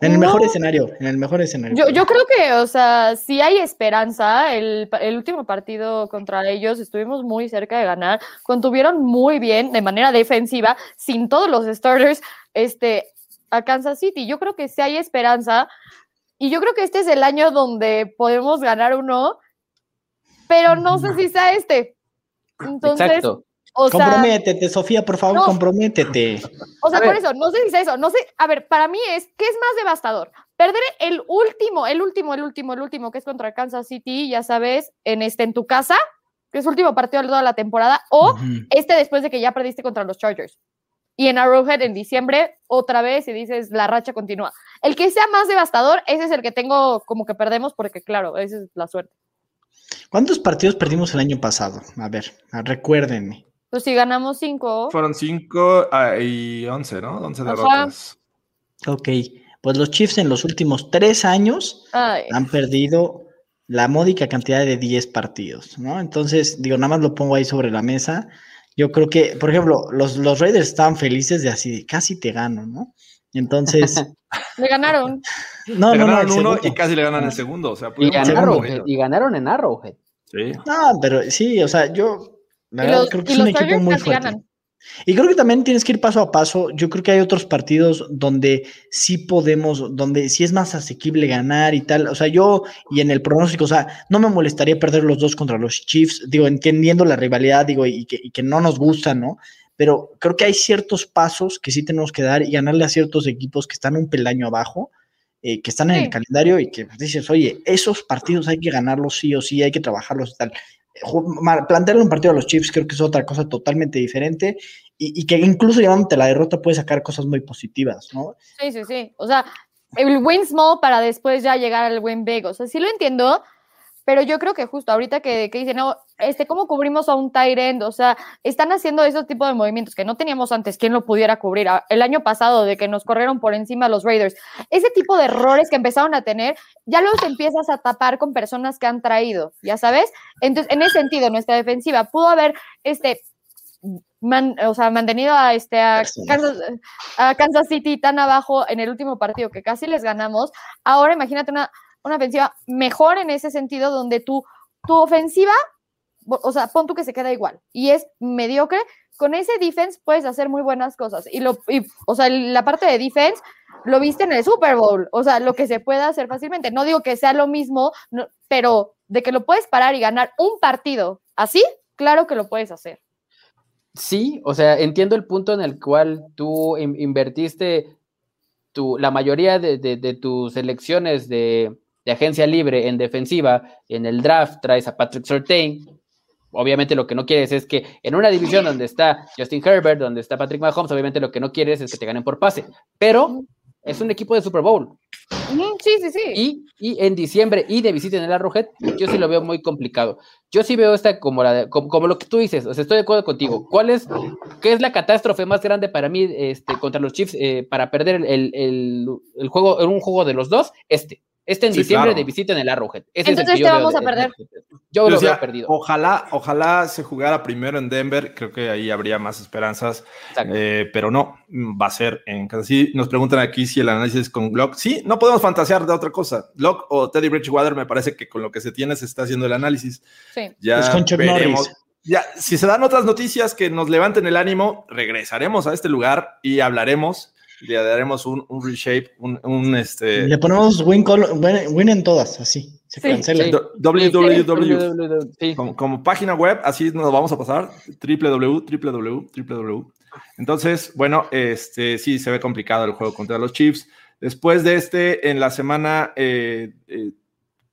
En el mejor
No.
escenario, en el mejor escenario.
Yo, yo creo que, o sea, sí hay esperanza. El, el último partido contra ellos estuvimos muy cerca de ganar. Contuvieron muy bien de manera defensiva, sin todos los starters, este, a Kansas City. Yo creo que sí hay esperanza. Y yo creo que este es el año donde podemos ganar uno, pero no sé si sea este. Entonces,
Exacto.
O sea,
comprométete, Sofía, por favor,
No.
comprométete.
O sea,
A
por
ver.
eso, no sé si es eso, no sé, a ver, para mí es, ¿qué es más devastador? Perder el último, el último, el último, el último, que es contra Kansas City, ya sabes, en este, en tu casa, que es el último partido de toda la temporada, o este después de que ya perdiste contra los Chargers. Y en Arrowhead en diciembre, otra vez, y dices, la racha continúa. El que sea más devastador, ese es el que tengo como que perdemos, porque claro, esa es la suerte.
¿Cuántos partidos perdimos el año pasado? A ver, recuérdenme.
Pues si ganamos cinco,
Fueron 5 y 11, ¿no? 11
Ajá.
derrotas.
Ok, pues los Chiefs en los últimos tres años
ay,
han perdido la módica cantidad de 10 partidos, ¿no? Entonces, digo, nada más lo pongo ahí sobre la mesa. Yo creo que, por ejemplo, los, los Raiders estaban felices de así, de casi te gano, ¿no? Entonces,
le ganaron.
no,
Le
no, no,
ganaron
el
uno
segundo.
y casi le ganan el segundo. O sea,
Y ganaron, y ganaron en Arrowhead.
Sí.
No, pero sí, o sea, yo la verdad
los,
creo que es un equipo muy fuerte.
ganan.
Y creo que también tienes que ir paso a paso. Yo creo que hay otros partidos donde sí podemos, donde sí es más asequible ganar y tal. O sea, yo y en el pronóstico, o sea, no me molestaría perder los dos contra los Chiefs. Digo, entendiendo la rivalidad, digo, y que, y que no nos gusta, ¿no? Pero creo que hay ciertos pasos que sí tenemos que dar y ganarle a ciertos equipos que están un peldaño abajo, eh, que están en el calendario y que dices, oye, esos partidos hay que ganarlos sí o sí, hay que trabajarlos y tal. Plantearle un partido a los Chiefs creo que es otra cosa totalmente diferente y, y que incluso llevándote la derrota puede sacar cosas muy positivas, ¿no?
Sí, sí, sí. O sea, el win small para después ya llegar al win big. O sea, sí lo entiendo, pero yo creo que justo ahorita que, que dicen, no, este, ¿cómo cubrimos a un tight end? O sea, están haciendo esos tipos de movimientos que no teníamos antes, ¿quién lo pudiera cubrir? A- El año pasado, de que nos corrieron por encima los Raiders. Ese tipo de errores que empezaron a tener, ya los empiezas a tapar con personas que han traído, ¿ya sabes? Entonces, en ese sentido, nuestra defensiva pudo haber, este, man- o sea, mantenido a, este, a. Kansas, a Kansas City tan abajo en el último partido que casi les ganamos. Ahora imagínate una, una ofensiva mejor en ese sentido, donde tu, tu ofensiva, o sea, pon tú que se queda igual y es mediocre. Con ese defense puedes hacer muy buenas cosas. Y, lo, o sea, la parte de defense lo viste en el Super Bowl. O sea, lo que se puede hacer fácilmente. No digo que sea lo mismo, pero de que lo puedes parar y ganar un partido así, claro que lo puedes hacer.
Sí, o sea, entiendo el punto en el cual tú in- invertiste tu, la mayoría de, de, de tus selecciones de, de, agencia libre en defensiva, en el draft traes a Patrick Surtain. Obviamente lo que no quieres es que en una división donde está Justin Herbert, donde está Patrick Mahomes, obviamente lo que no quieres es que te ganen por pase. Pero es un equipo de Super Bowl.
Sí, sí, sí.
Y, y, en diciembre y de visita en el Arrowhead, yo sí lo veo muy complicado. Yo sí veo esta como, la, como, como, lo que tú dices, o sea, estoy de acuerdo contigo. ¿Cuál es, qué es la catástrofe más grande para mí este, contra los Chiefs eh, para perder el, el, el, el, juego, en un juego de los dos? Este. Este en sí, diciembre
claro.
de visita en el Arrowhead. Ese
Entonces
es el
te vamos a perder.
Yo, yo lo decía, veo perdido.
Ojalá, ojalá se jugara primero en Denver. Creo que ahí habría más esperanzas. Eh, pero no, va a ser en Kansas City. Nos preguntan aquí si el análisis es con Glock. Sí, no podemos fantasear de otra cosa. Glock o Teddy Bridgewater me parece que con lo que se tiene se está haciendo el análisis.
Sí.
Ya
es con Chuck
veremos.
Norris.
Ya, si se dan otras noticias que nos levanten el ánimo, regresaremos a este lugar y hablaremos le daremos un, un reshape, un, un, este.
Le ponemos win, win, win en todas, así. Se
sí,
cancela.
Sí. www. Sí. Como, como, página web, así nos vamos a pasar. www, www, www. Entonces, bueno, este sí se ve complicado el juego contra los Chiefs. Después de este, en la semana eh, eh,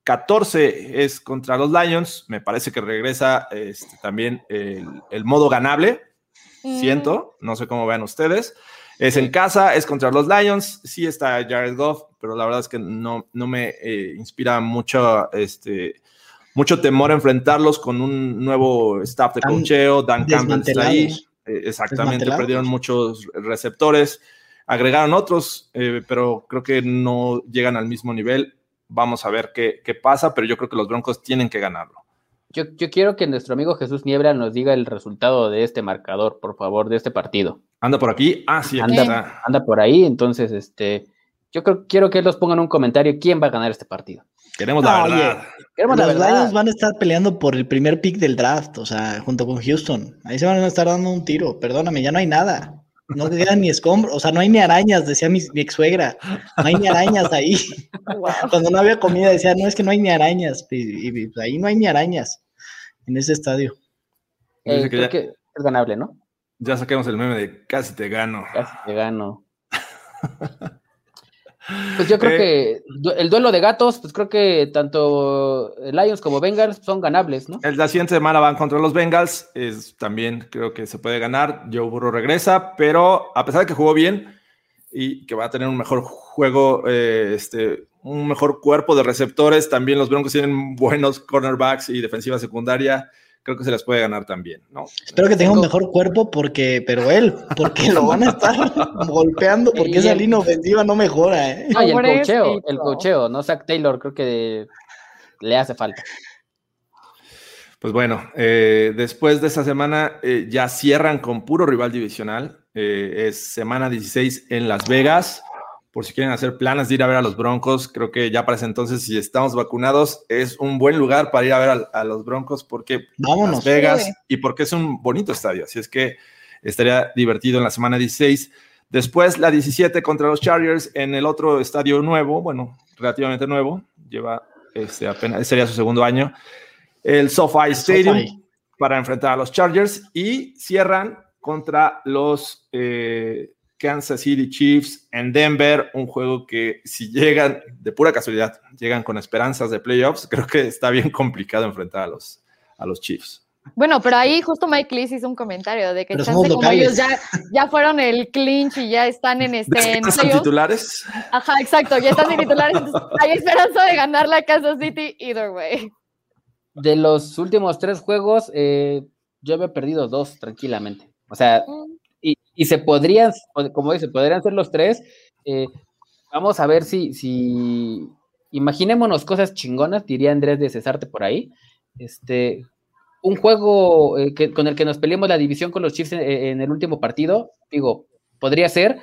14 es contra los Lions. Me parece que regresa este, también el, el, modo ganable. Mm. Siento, no sé cómo vean ustedes. Es en casa, es contra los Lions, sí está Jared Goff, pero la verdad es que no, no me eh, inspira mucho, este, mucho temor enfrentarlos con un nuevo staff de cocheo, Dan Campbell está ahí, eh, exactamente, perdieron muchos receptores, agregaron otros, eh, pero creo que no llegan al mismo nivel. Vamos a ver qué, qué pasa, pero yo creo que los Broncos tienen que ganarlo.
Yo, yo, quiero que nuestro amigo Jesús Niebla nos diga el resultado de este marcador, por favor, de este partido.
¿Anda por aquí? Ah, sí,
anda,
está.
anda por ahí, entonces, este, yo creo, quiero que los pongan un comentario quién va a ganar este partido.
Queremos la
no,
verdad.
Oye,
Queremos
los
la verdad.
Lions van a estar peleando por el primer pick del draft, o sea, junto con Houston. Ahí se van a estar dando un tiro. Perdóname, ya no hay nada. No quedan ni escombros, o sea, no hay ni arañas, decía mi, mi ex suegra. No hay ni arañas ahí. Wow. Cuando no había comida decía, no, es que no hay ni arañas. Y, y, y ahí no hay ni arañas en ese estadio.
Eh, que creo ya, que es ganable, ¿no?
Ya saquemos el meme de casi te gano.
Casi te gano. pues yo creo eh, que el duelo de gatos, pues creo que tanto Lions como Bengals son ganables, ¿no?
El la siguiente semana van contra los Bengals, es, también creo que se puede ganar. Joe Burrow regresa, pero a pesar de que jugó bien y que va a tener un mejor juego, eh, este, un mejor cuerpo de receptores. También los Broncos tienen buenos cornerbacks y defensiva secundaria. Creo que se les puede ganar también, ¿no?
Espero que tenga un mejor cuerpo, porque, pero él, porque lo van a estar golpeando, porque esa línea ofensiva no mejora, ¿eh?
No, y el cocheo, el cocheo, ¿no? Zach Taylor creo que le hace falta.
Pues bueno, eh, después de esta semana eh, ya cierran con puro rival divisional. Eh, es semana 16 en Las Vegas por si quieren hacer planes de ir a ver a los Broncos, creo que ya para ese entonces, si estamos vacunados, es un buen lugar para ir a ver a, a los Broncos porque
Vámonos,
Las Vegas sí. y porque es un bonito estadio. Así es que estaría divertido en la semana 16. Después la 17 contra los Chargers en el otro estadio nuevo, bueno, relativamente nuevo, lleva este, apenas, sería su segundo año, el SoFi Stadium
SoFi.
para enfrentar a los Chargers y cierran contra los eh, Kansas City Chiefs en Denver, un juego que si llegan, de pura casualidad, llegan con esperanzas de playoffs, creo que está bien complicado enfrentar a los, a los Chiefs.
Bueno, pero ahí justo Mike Lees hizo un comentario de que chance como ellos ya, ya fueron el clinch y ya están en este... En
¿Están titulares?
Ajá, exacto, ya están en titulares, hay esperanza de ganar la Kansas City either way.
De los últimos tres juegos, eh, yo había perdido dos tranquilamente. O sea, mm. y, y, se podrían, como dice, podrían ser los tres. Eh, vamos a ver si, si, imaginémonos cosas chingonas, diría Andrés de Cesarte por ahí. Este, un juego eh, que, con el que nos peleemos la división con los Chiefs en, en, el último partido, digo, podría ser,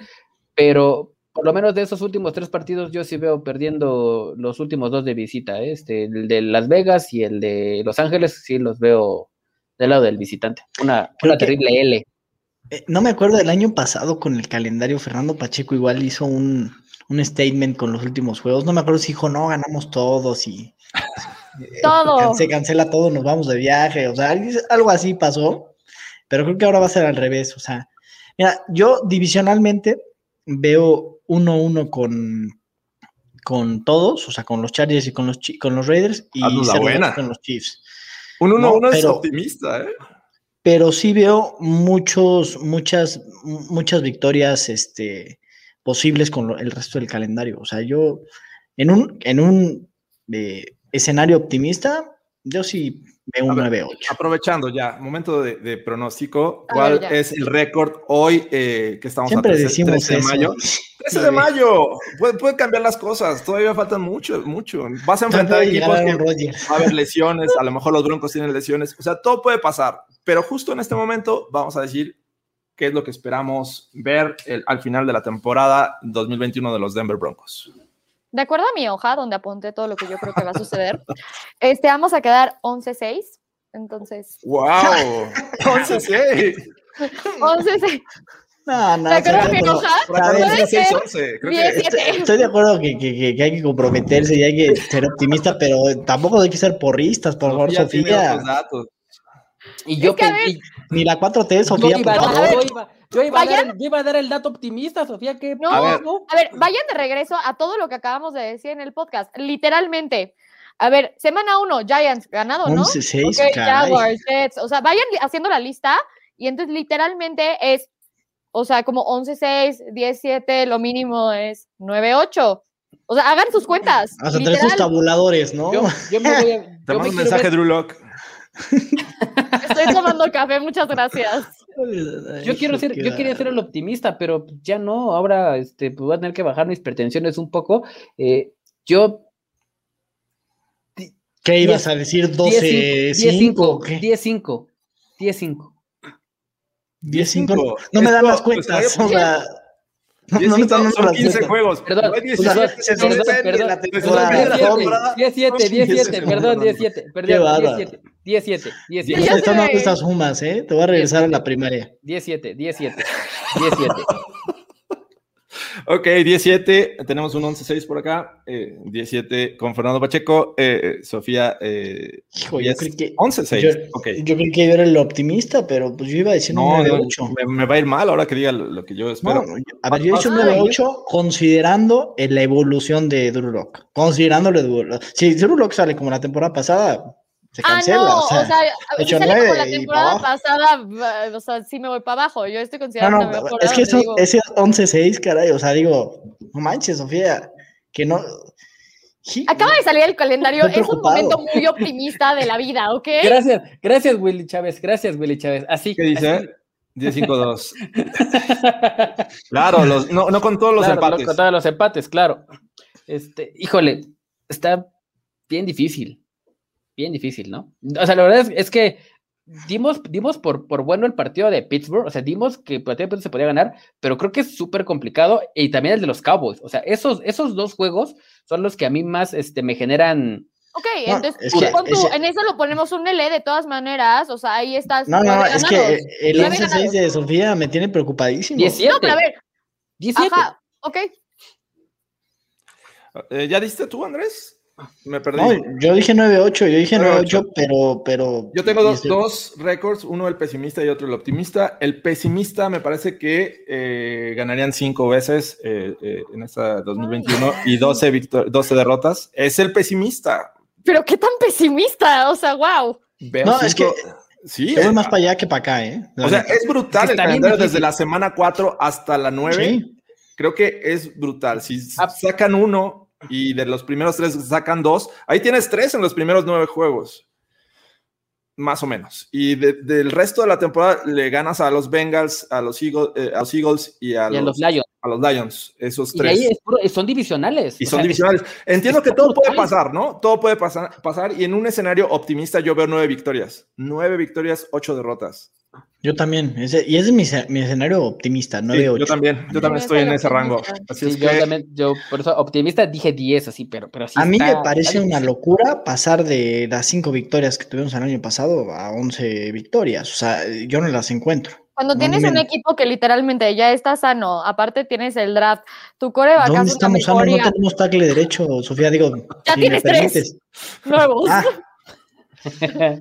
pero por lo menos de esos últimos tres partidos yo sí veo perdiendo los últimos dos de visita, ¿eh? este, el de Las Vegas y el de Los Ángeles, sí los veo del lado del visitante. Una, una terrible L.
Eh, no me acuerdo del año pasado con el calendario, Fernando Pacheco igual hizo un, un statement con los últimos juegos, no me acuerdo si dijo, no, ganamos todos y...
Todo.
Se cancela todo, nos vamos de viaje, o sea, algo así pasó, pero creo que ahora va a ser al revés, o sea, mira, yo divisionalmente veo 1-1 con, con todos, o sea, con los Chargers y con los, con los Raiders y
Haznos la
0-2
buena.
con los Chiefs.
Un 1-1
No,
es optimista, ¿eh?
Pero sí veo muchos, muchas, muchas victorias este, posibles con lo- el resto del calendario. O sea, yo en un, en un eh, escenario optimista, yo sí veo un
A ver,
9-8.
Aprovechando ya, momento de, de pronóstico.
A
¿Cuál
ver,
es el récord hoy eh, que estamos
Siempre
a 13,
decimos
13 de
eso.
mayo? 13 de mayo. Puede, puede cambiar las cosas. Todavía faltan mucho, mucho. Vas a enfrentar
llegar
equipos que
Aaron Rodgers.
va a haber lesiones. A lo mejor los Broncos tienen lesiones. O sea, todo puede pasar. Pero justo en este momento vamos a decir qué es lo que esperamos ver el- al final de la temporada 2021 de los Denver Broncos.
De acuerdo a mi hoja, donde apunté todo lo que yo creo que va a suceder, este, vamos a quedar 11-6. Entonces,
¡Wow! 11-6.
11-6.
No, no,
¿De
estoy
acuerdo a
de
mi
acuerdo.
hoja?
Por acá
Puede
dice
ser
6-11. Creo que
17.
Estoy de acuerdo que, que- que- que hay que comprometerse y hay que ser optimista, pero tampoco hay que ser porristas, por favor,
Sofía
Sofía.
Y yo,
Es que,
y-
Ni la 4T,
yo
Sofía,
iba,
por favor.
Yo iba- yo iba a dar yo iba a dar el dato optimista, Sofía, que
No,
A ver.
a ver, vayan de regreso a todo lo que acabamos de decir en el podcast. Literalmente. A ver, semana 1, Giants ganado, ¿no?
11-6,
Ok,
caray.
Jaguars, Jets. O sea, vayan haciendo la lista y entonces literalmente es, o sea, como 11-6, 10-7, lo mínimo es 9-8. O sea, hagan sus cuentas.
Hasta traer sus tabuladores, ¿no?
yo, yo me voy a.
Te mando un mensaje,
ver-
Drew Lock.
estoy tomando café, muchas gracias.
Yo quiero ser, yo quería ser el optimista, pero ya no, ahora este, pues voy a tener que bajar mis pretensiones un poco. Eh, yo
¿Qué ibas a decir? 12-5.
10-5, 10-5, 10-5.
10-5. No me dan las
pues,
cuentas. sea, no, no
son
las
15
cuentas.
juegos.
Perdón,
No hay
perdón,
17, se
perdón,
suspende la
perdón,
temporada.
temporada.
17, 17, 17, perdón, 17,
Qué
perdón,
bárbaro.
17, 17,
No
17,
te están dando estas ¿eh? Te voy a regresar a la primaria.
17, 17, 17.
Ok, 17. Tenemos un 11-6 por acá. eh, 17 con Fernando Pacheco. eh, Sofía. Eh,
Hijo, yo
10,
creí que.
11-6.
Yo,
ok.
yo creí que yo era el optimista, pero pues yo iba a decir
No, no,
9-8.
me, me va a ir mal ahora que diga lo, lo que yo espero.
No, yo- a ver, yo he dicho un
Ay.
9-8 considerando eh, la evolución de Drew Lock. Considerando la evolu- Si Drew Lock sale como la temporada pasada, se
Ah, no,
o sea,
si
ocho,
sale como la temporada
pa'
pasada, o sea, sí me voy para abajo. Yo estoy
no,
considerando
no,
una mejorada,
es que eso,
digo.
ese 11-6, caray, o sea, digo, no manches, Sofía, que no. Sí,
Acaba de salir el calendario, es un momento muy optimista de la vida, ¿ok?
Gracias, gracias Willy Chávez, gracias Willy Chávez. Así
¿Qué dice?
así-
10-5-2. Claro, los, no, no con todos los
Claro,
empates.
Con todos los empates, claro. Este, híjole, está bien difícil. Bien difícil, ¿no? O sea, la verdad es, es que dimos, dimos por, por bueno el partido de Pittsburgh, o sea, dimos que el partido de Pittsburgh se podía ganar, pero creo que es súper complicado y también el de los Cowboys. O sea, esos, esos dos juegos son los que a mí más este, me generan.
Ok,
No,
entonces
es
tú
que
pon tú,
ese-
en eso lo ponemos un L de todas maneras, o sea, ahí estás.
No, no, es que el
Nueve
11-6
ganados.
de Sofía me tiene preocupadísimo.
17.
No, pero a ver,
17.
ajá, ok.
Eh, ¿Ya diste tú, Andrés? Me perdí.
No, yo dije 9-8, yo dije
9-8.
9-8, pero, pero.
Yo tengo dos, dos récords, uno el pesimista y otro el optimista. El pesimista me parece que eh, ganarían cinco veces eh, eh, en esta 2021 y 12, victor- 12 derrotas. Es el pesimista.
Pero qué tan pesimista, o sea, wow.
Veo
No, es
cinco- Sí,
voy más para allá que para acá, ¿eh? La
o sea, es brutal el
Está
calendario desde la semana 4 hasta la 9.
Sí.
Creo que es brutal. Si sacan uno y de los primeros tres sacan dos, ahí tienes tres en los primeros nueve juegos. Más o menos. Y de- del resto de la temporada le ganas a los Bengals, a los Eagles, eh, a los Eagles y a,
Y a
los,
los Lions.
A los Lions. Esos
Y
tres.
ahí es puro- son divisionales.
Y
o
son
sea,
divisionales. Entiendo que todo puede pasar, ¿no? Todo puede pasar, pasar. Y en un escenario optimista yo veo nueve victorias. Nueve victorias, ocho derrotas.
Yo también. Ese, y ese es mi, mi escenario optimista,
Sí,
9-8.
yo también, yo también estoy en
es
ese rango. Así
Sí,
es
yo
que
también, yo por eso optimista dije 10 así, pero, pero sí
a mí
está-
me parece una locura pasar de las 5 victorias que tuvimos el año pasado a 11 victorias. O sea, yo no las encuentro.
Cuando tienes un equipo que literalmente ya está sano, aparte tienes el draft, tu coreback
¿Dónde
hace una
estamos sanos? No tenemos tackle derecho, Sofía. Digo,
Ya
si
tienes tres. nuevos.
Ah,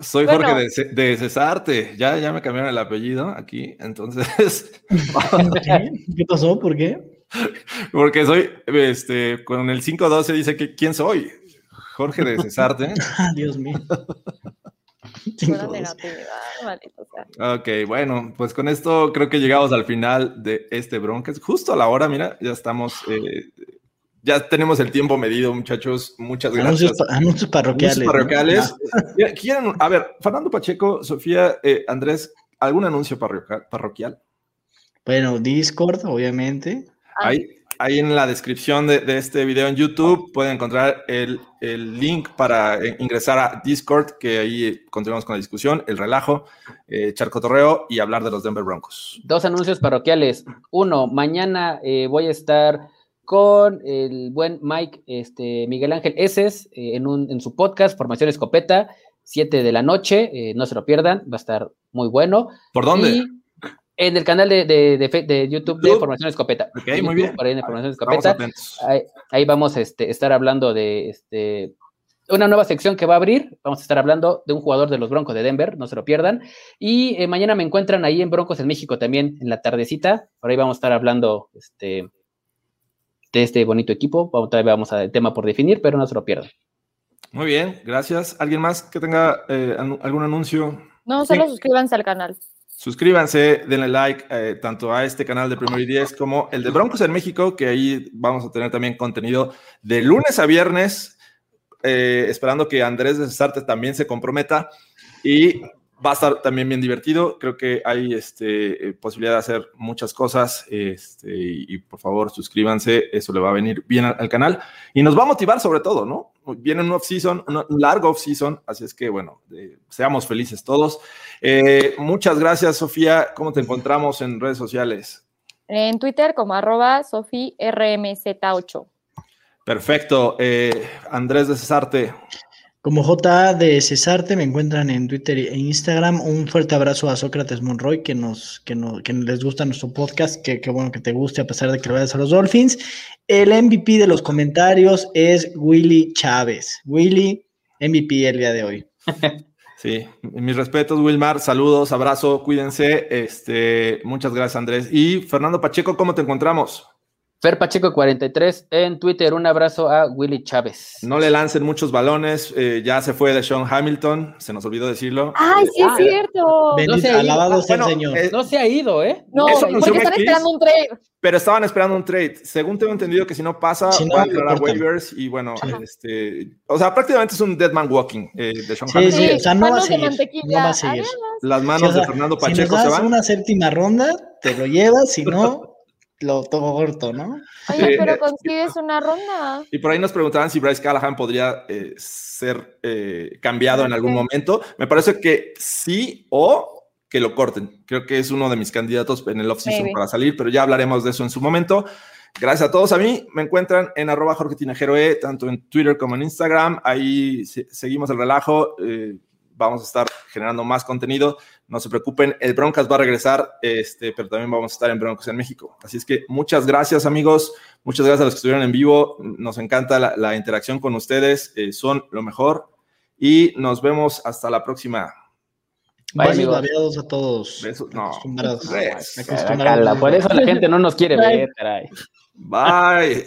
Soy
Bueno.
Jorge de, de Cesarte. Ya, ya me cambiaron el apellido aquí. Entonces,
¿Qué pasó? ¿Por qué?
porque soy, este, con el 512 dice que quién soy. Jorge de Cesarte.
Dios mío.
Sea.
Ok, bueno, pues con esto creo que llegamos al final de este Broncas. Justo a la hora, mira, ya estamos, eh, ya tenemos el tiempo medido, muchachos. Muchas
Anuncios,
gracias.
anuncios parroquiales.
Anuncios parroquiales. ¿Quieren, a ver, Fernando Pacheco, Sofía, eh, Andrés, ¿algún anuncio parroquia- parroquial?
Bueno, Discord, obviamente.
Ah,
Ahí, ahí en la descripción de, de este video en YouTube pueden encontrar el, el link para eh, ingresar a Discord, que ahí continuamos con la discusión, el relajo, eh, charcotorreo y hablar de los Denver Broncos.
Dos anuncios parroquiales. Uno, mañana eh, voy a estar con el buen Mike este, Miguel Ángel Eses eh, en, un, en su podcast Formación Escopeta, 7 de la noche. eh, no se lo pierdan, va a estar muy bueno.
¿Por dónde?
Y en el canal de, de, de fe- de YouTube de. Formación Escopeta.
Ok, muy bien.
Por ahí en Formación Escopeta.
atentos.
Ahí, ahí vamos a este, estar hablando de este, una nueva sección que va a abrir. Vamos a estar hablando de un jugador de los Broncos de Denver, no se lo pierdan. Y eh, mañana me encuentran ahí en Broncos en México también, en la tardecita. Por ahí vamos a estar hablando este, de este bonito equipo. Vamos, todavía vamos a tema por definir, pero no se lo pierdan.
Muy bien, gracias. ¿Alguien más que tenga eh, algún anuncio?
No, solo
Sí.
suscríbanse al canal.
Suscríbanse, denle like eh, tanto a este canal de Primero y Diez como el de Broncos en México, que ahí vamos a tener también contenido de lunes a viernes, eh, esperando que Andrés de Cesarte también se comprometa y va a estar también bien divertido. Creo que hay este, eh, posibilidad de hacer muchas cosas este, y, por favor suscríbanse, eso le va a venir bien al canal y nos va a motivar sobre todo, ¿no? Viene un off-season, un un largo off-season, así es que bueno, eh, seamos felices todos. Eh, muchas gracias, Sofía. ¿Cómo te encontramos en redes sociales?
En Twitter como arroba sofirmz8.
Perfecto. Eh, Andrés de Cesarte.
Como J de Cesarte me encuentran en Twitter e Instagram. Un fuerte abrazo a Sócrates Monroy, que nos, que no, que les gusta nuestro podcast, que, que bueno que te guste a pesar de que le vayas a los Dolphins. El MVP de los comentarios es Willy Chávez. Willy, MVP el día de hoy.
Sí, mis respetos, Wilmar. Saludos, abrazo, cuídense. Este, muchas gracias, Andrés. Y Fernando Pacheco, ¿cómo te encontramos?
Fer Pacheco 43 en Twitter. Un abrazo a Willy Chávez.
No le lancen muchos balones. eh, ya se fue de Sean Hamilton. Se nos olvidó decirlo.
¡Ay, sí
Ah,
es cierto!
Bendito,
sé,
alabado
ah,
sea el
bueno,
Señor.
eh,
No se ha ido, ¿eh?
No, porque están esperando un trade.
Pero estaban esperando un trade. Según tengo entendido que si no pasa,
Si no,
va a
cortan.
waivers y bueno, este, o sea, prácticamente es un dead man walking eh, de Sean
Sí,
Hamilton.
sí, o sea, no va a
manos de
seguir.
mantequilla.
No va a seguir.
Las manos
o sea,
de Fernando
si nos
Pacheco se
das
van.
una séptima ronda, te lo llevas, si no, lo toco corto, ¿no?
Oye,
Sí.
pero consigues una ronda.
Y por ahí nos preguntaban si Bryce Callahan podría eh, ser eh, cambiado en algún momento. Me parece que sí o que lo corten. Creo que es uno de mis candidatos en el offseason para salir, pero ya hablaremos de eso en su momento. Gracias a todos. A mí me encuentran en arroba Jorge Tinajero E, tanto en Twitter como en Instagram. Ahí se- seguimos el relajo. eh, vamos a estar generando más contenido. No se preocupen, el Broncas va a regresar, este, pero también vamos a estar en Broncos en México. Así es que muchas gracias, amigos. Muchas gracias a los que estuvieron en vivo. Nos encanta la, la interacción con ustedes. eh, son lo mejor. Y nos vemos hasta la próxima.
Bye,
Besos a todos.
Besos, no.
Acostumbrados.
Besos.
Acostumbrados.
Cala, por eso la gente no nos quiere ver, caray.
Bye.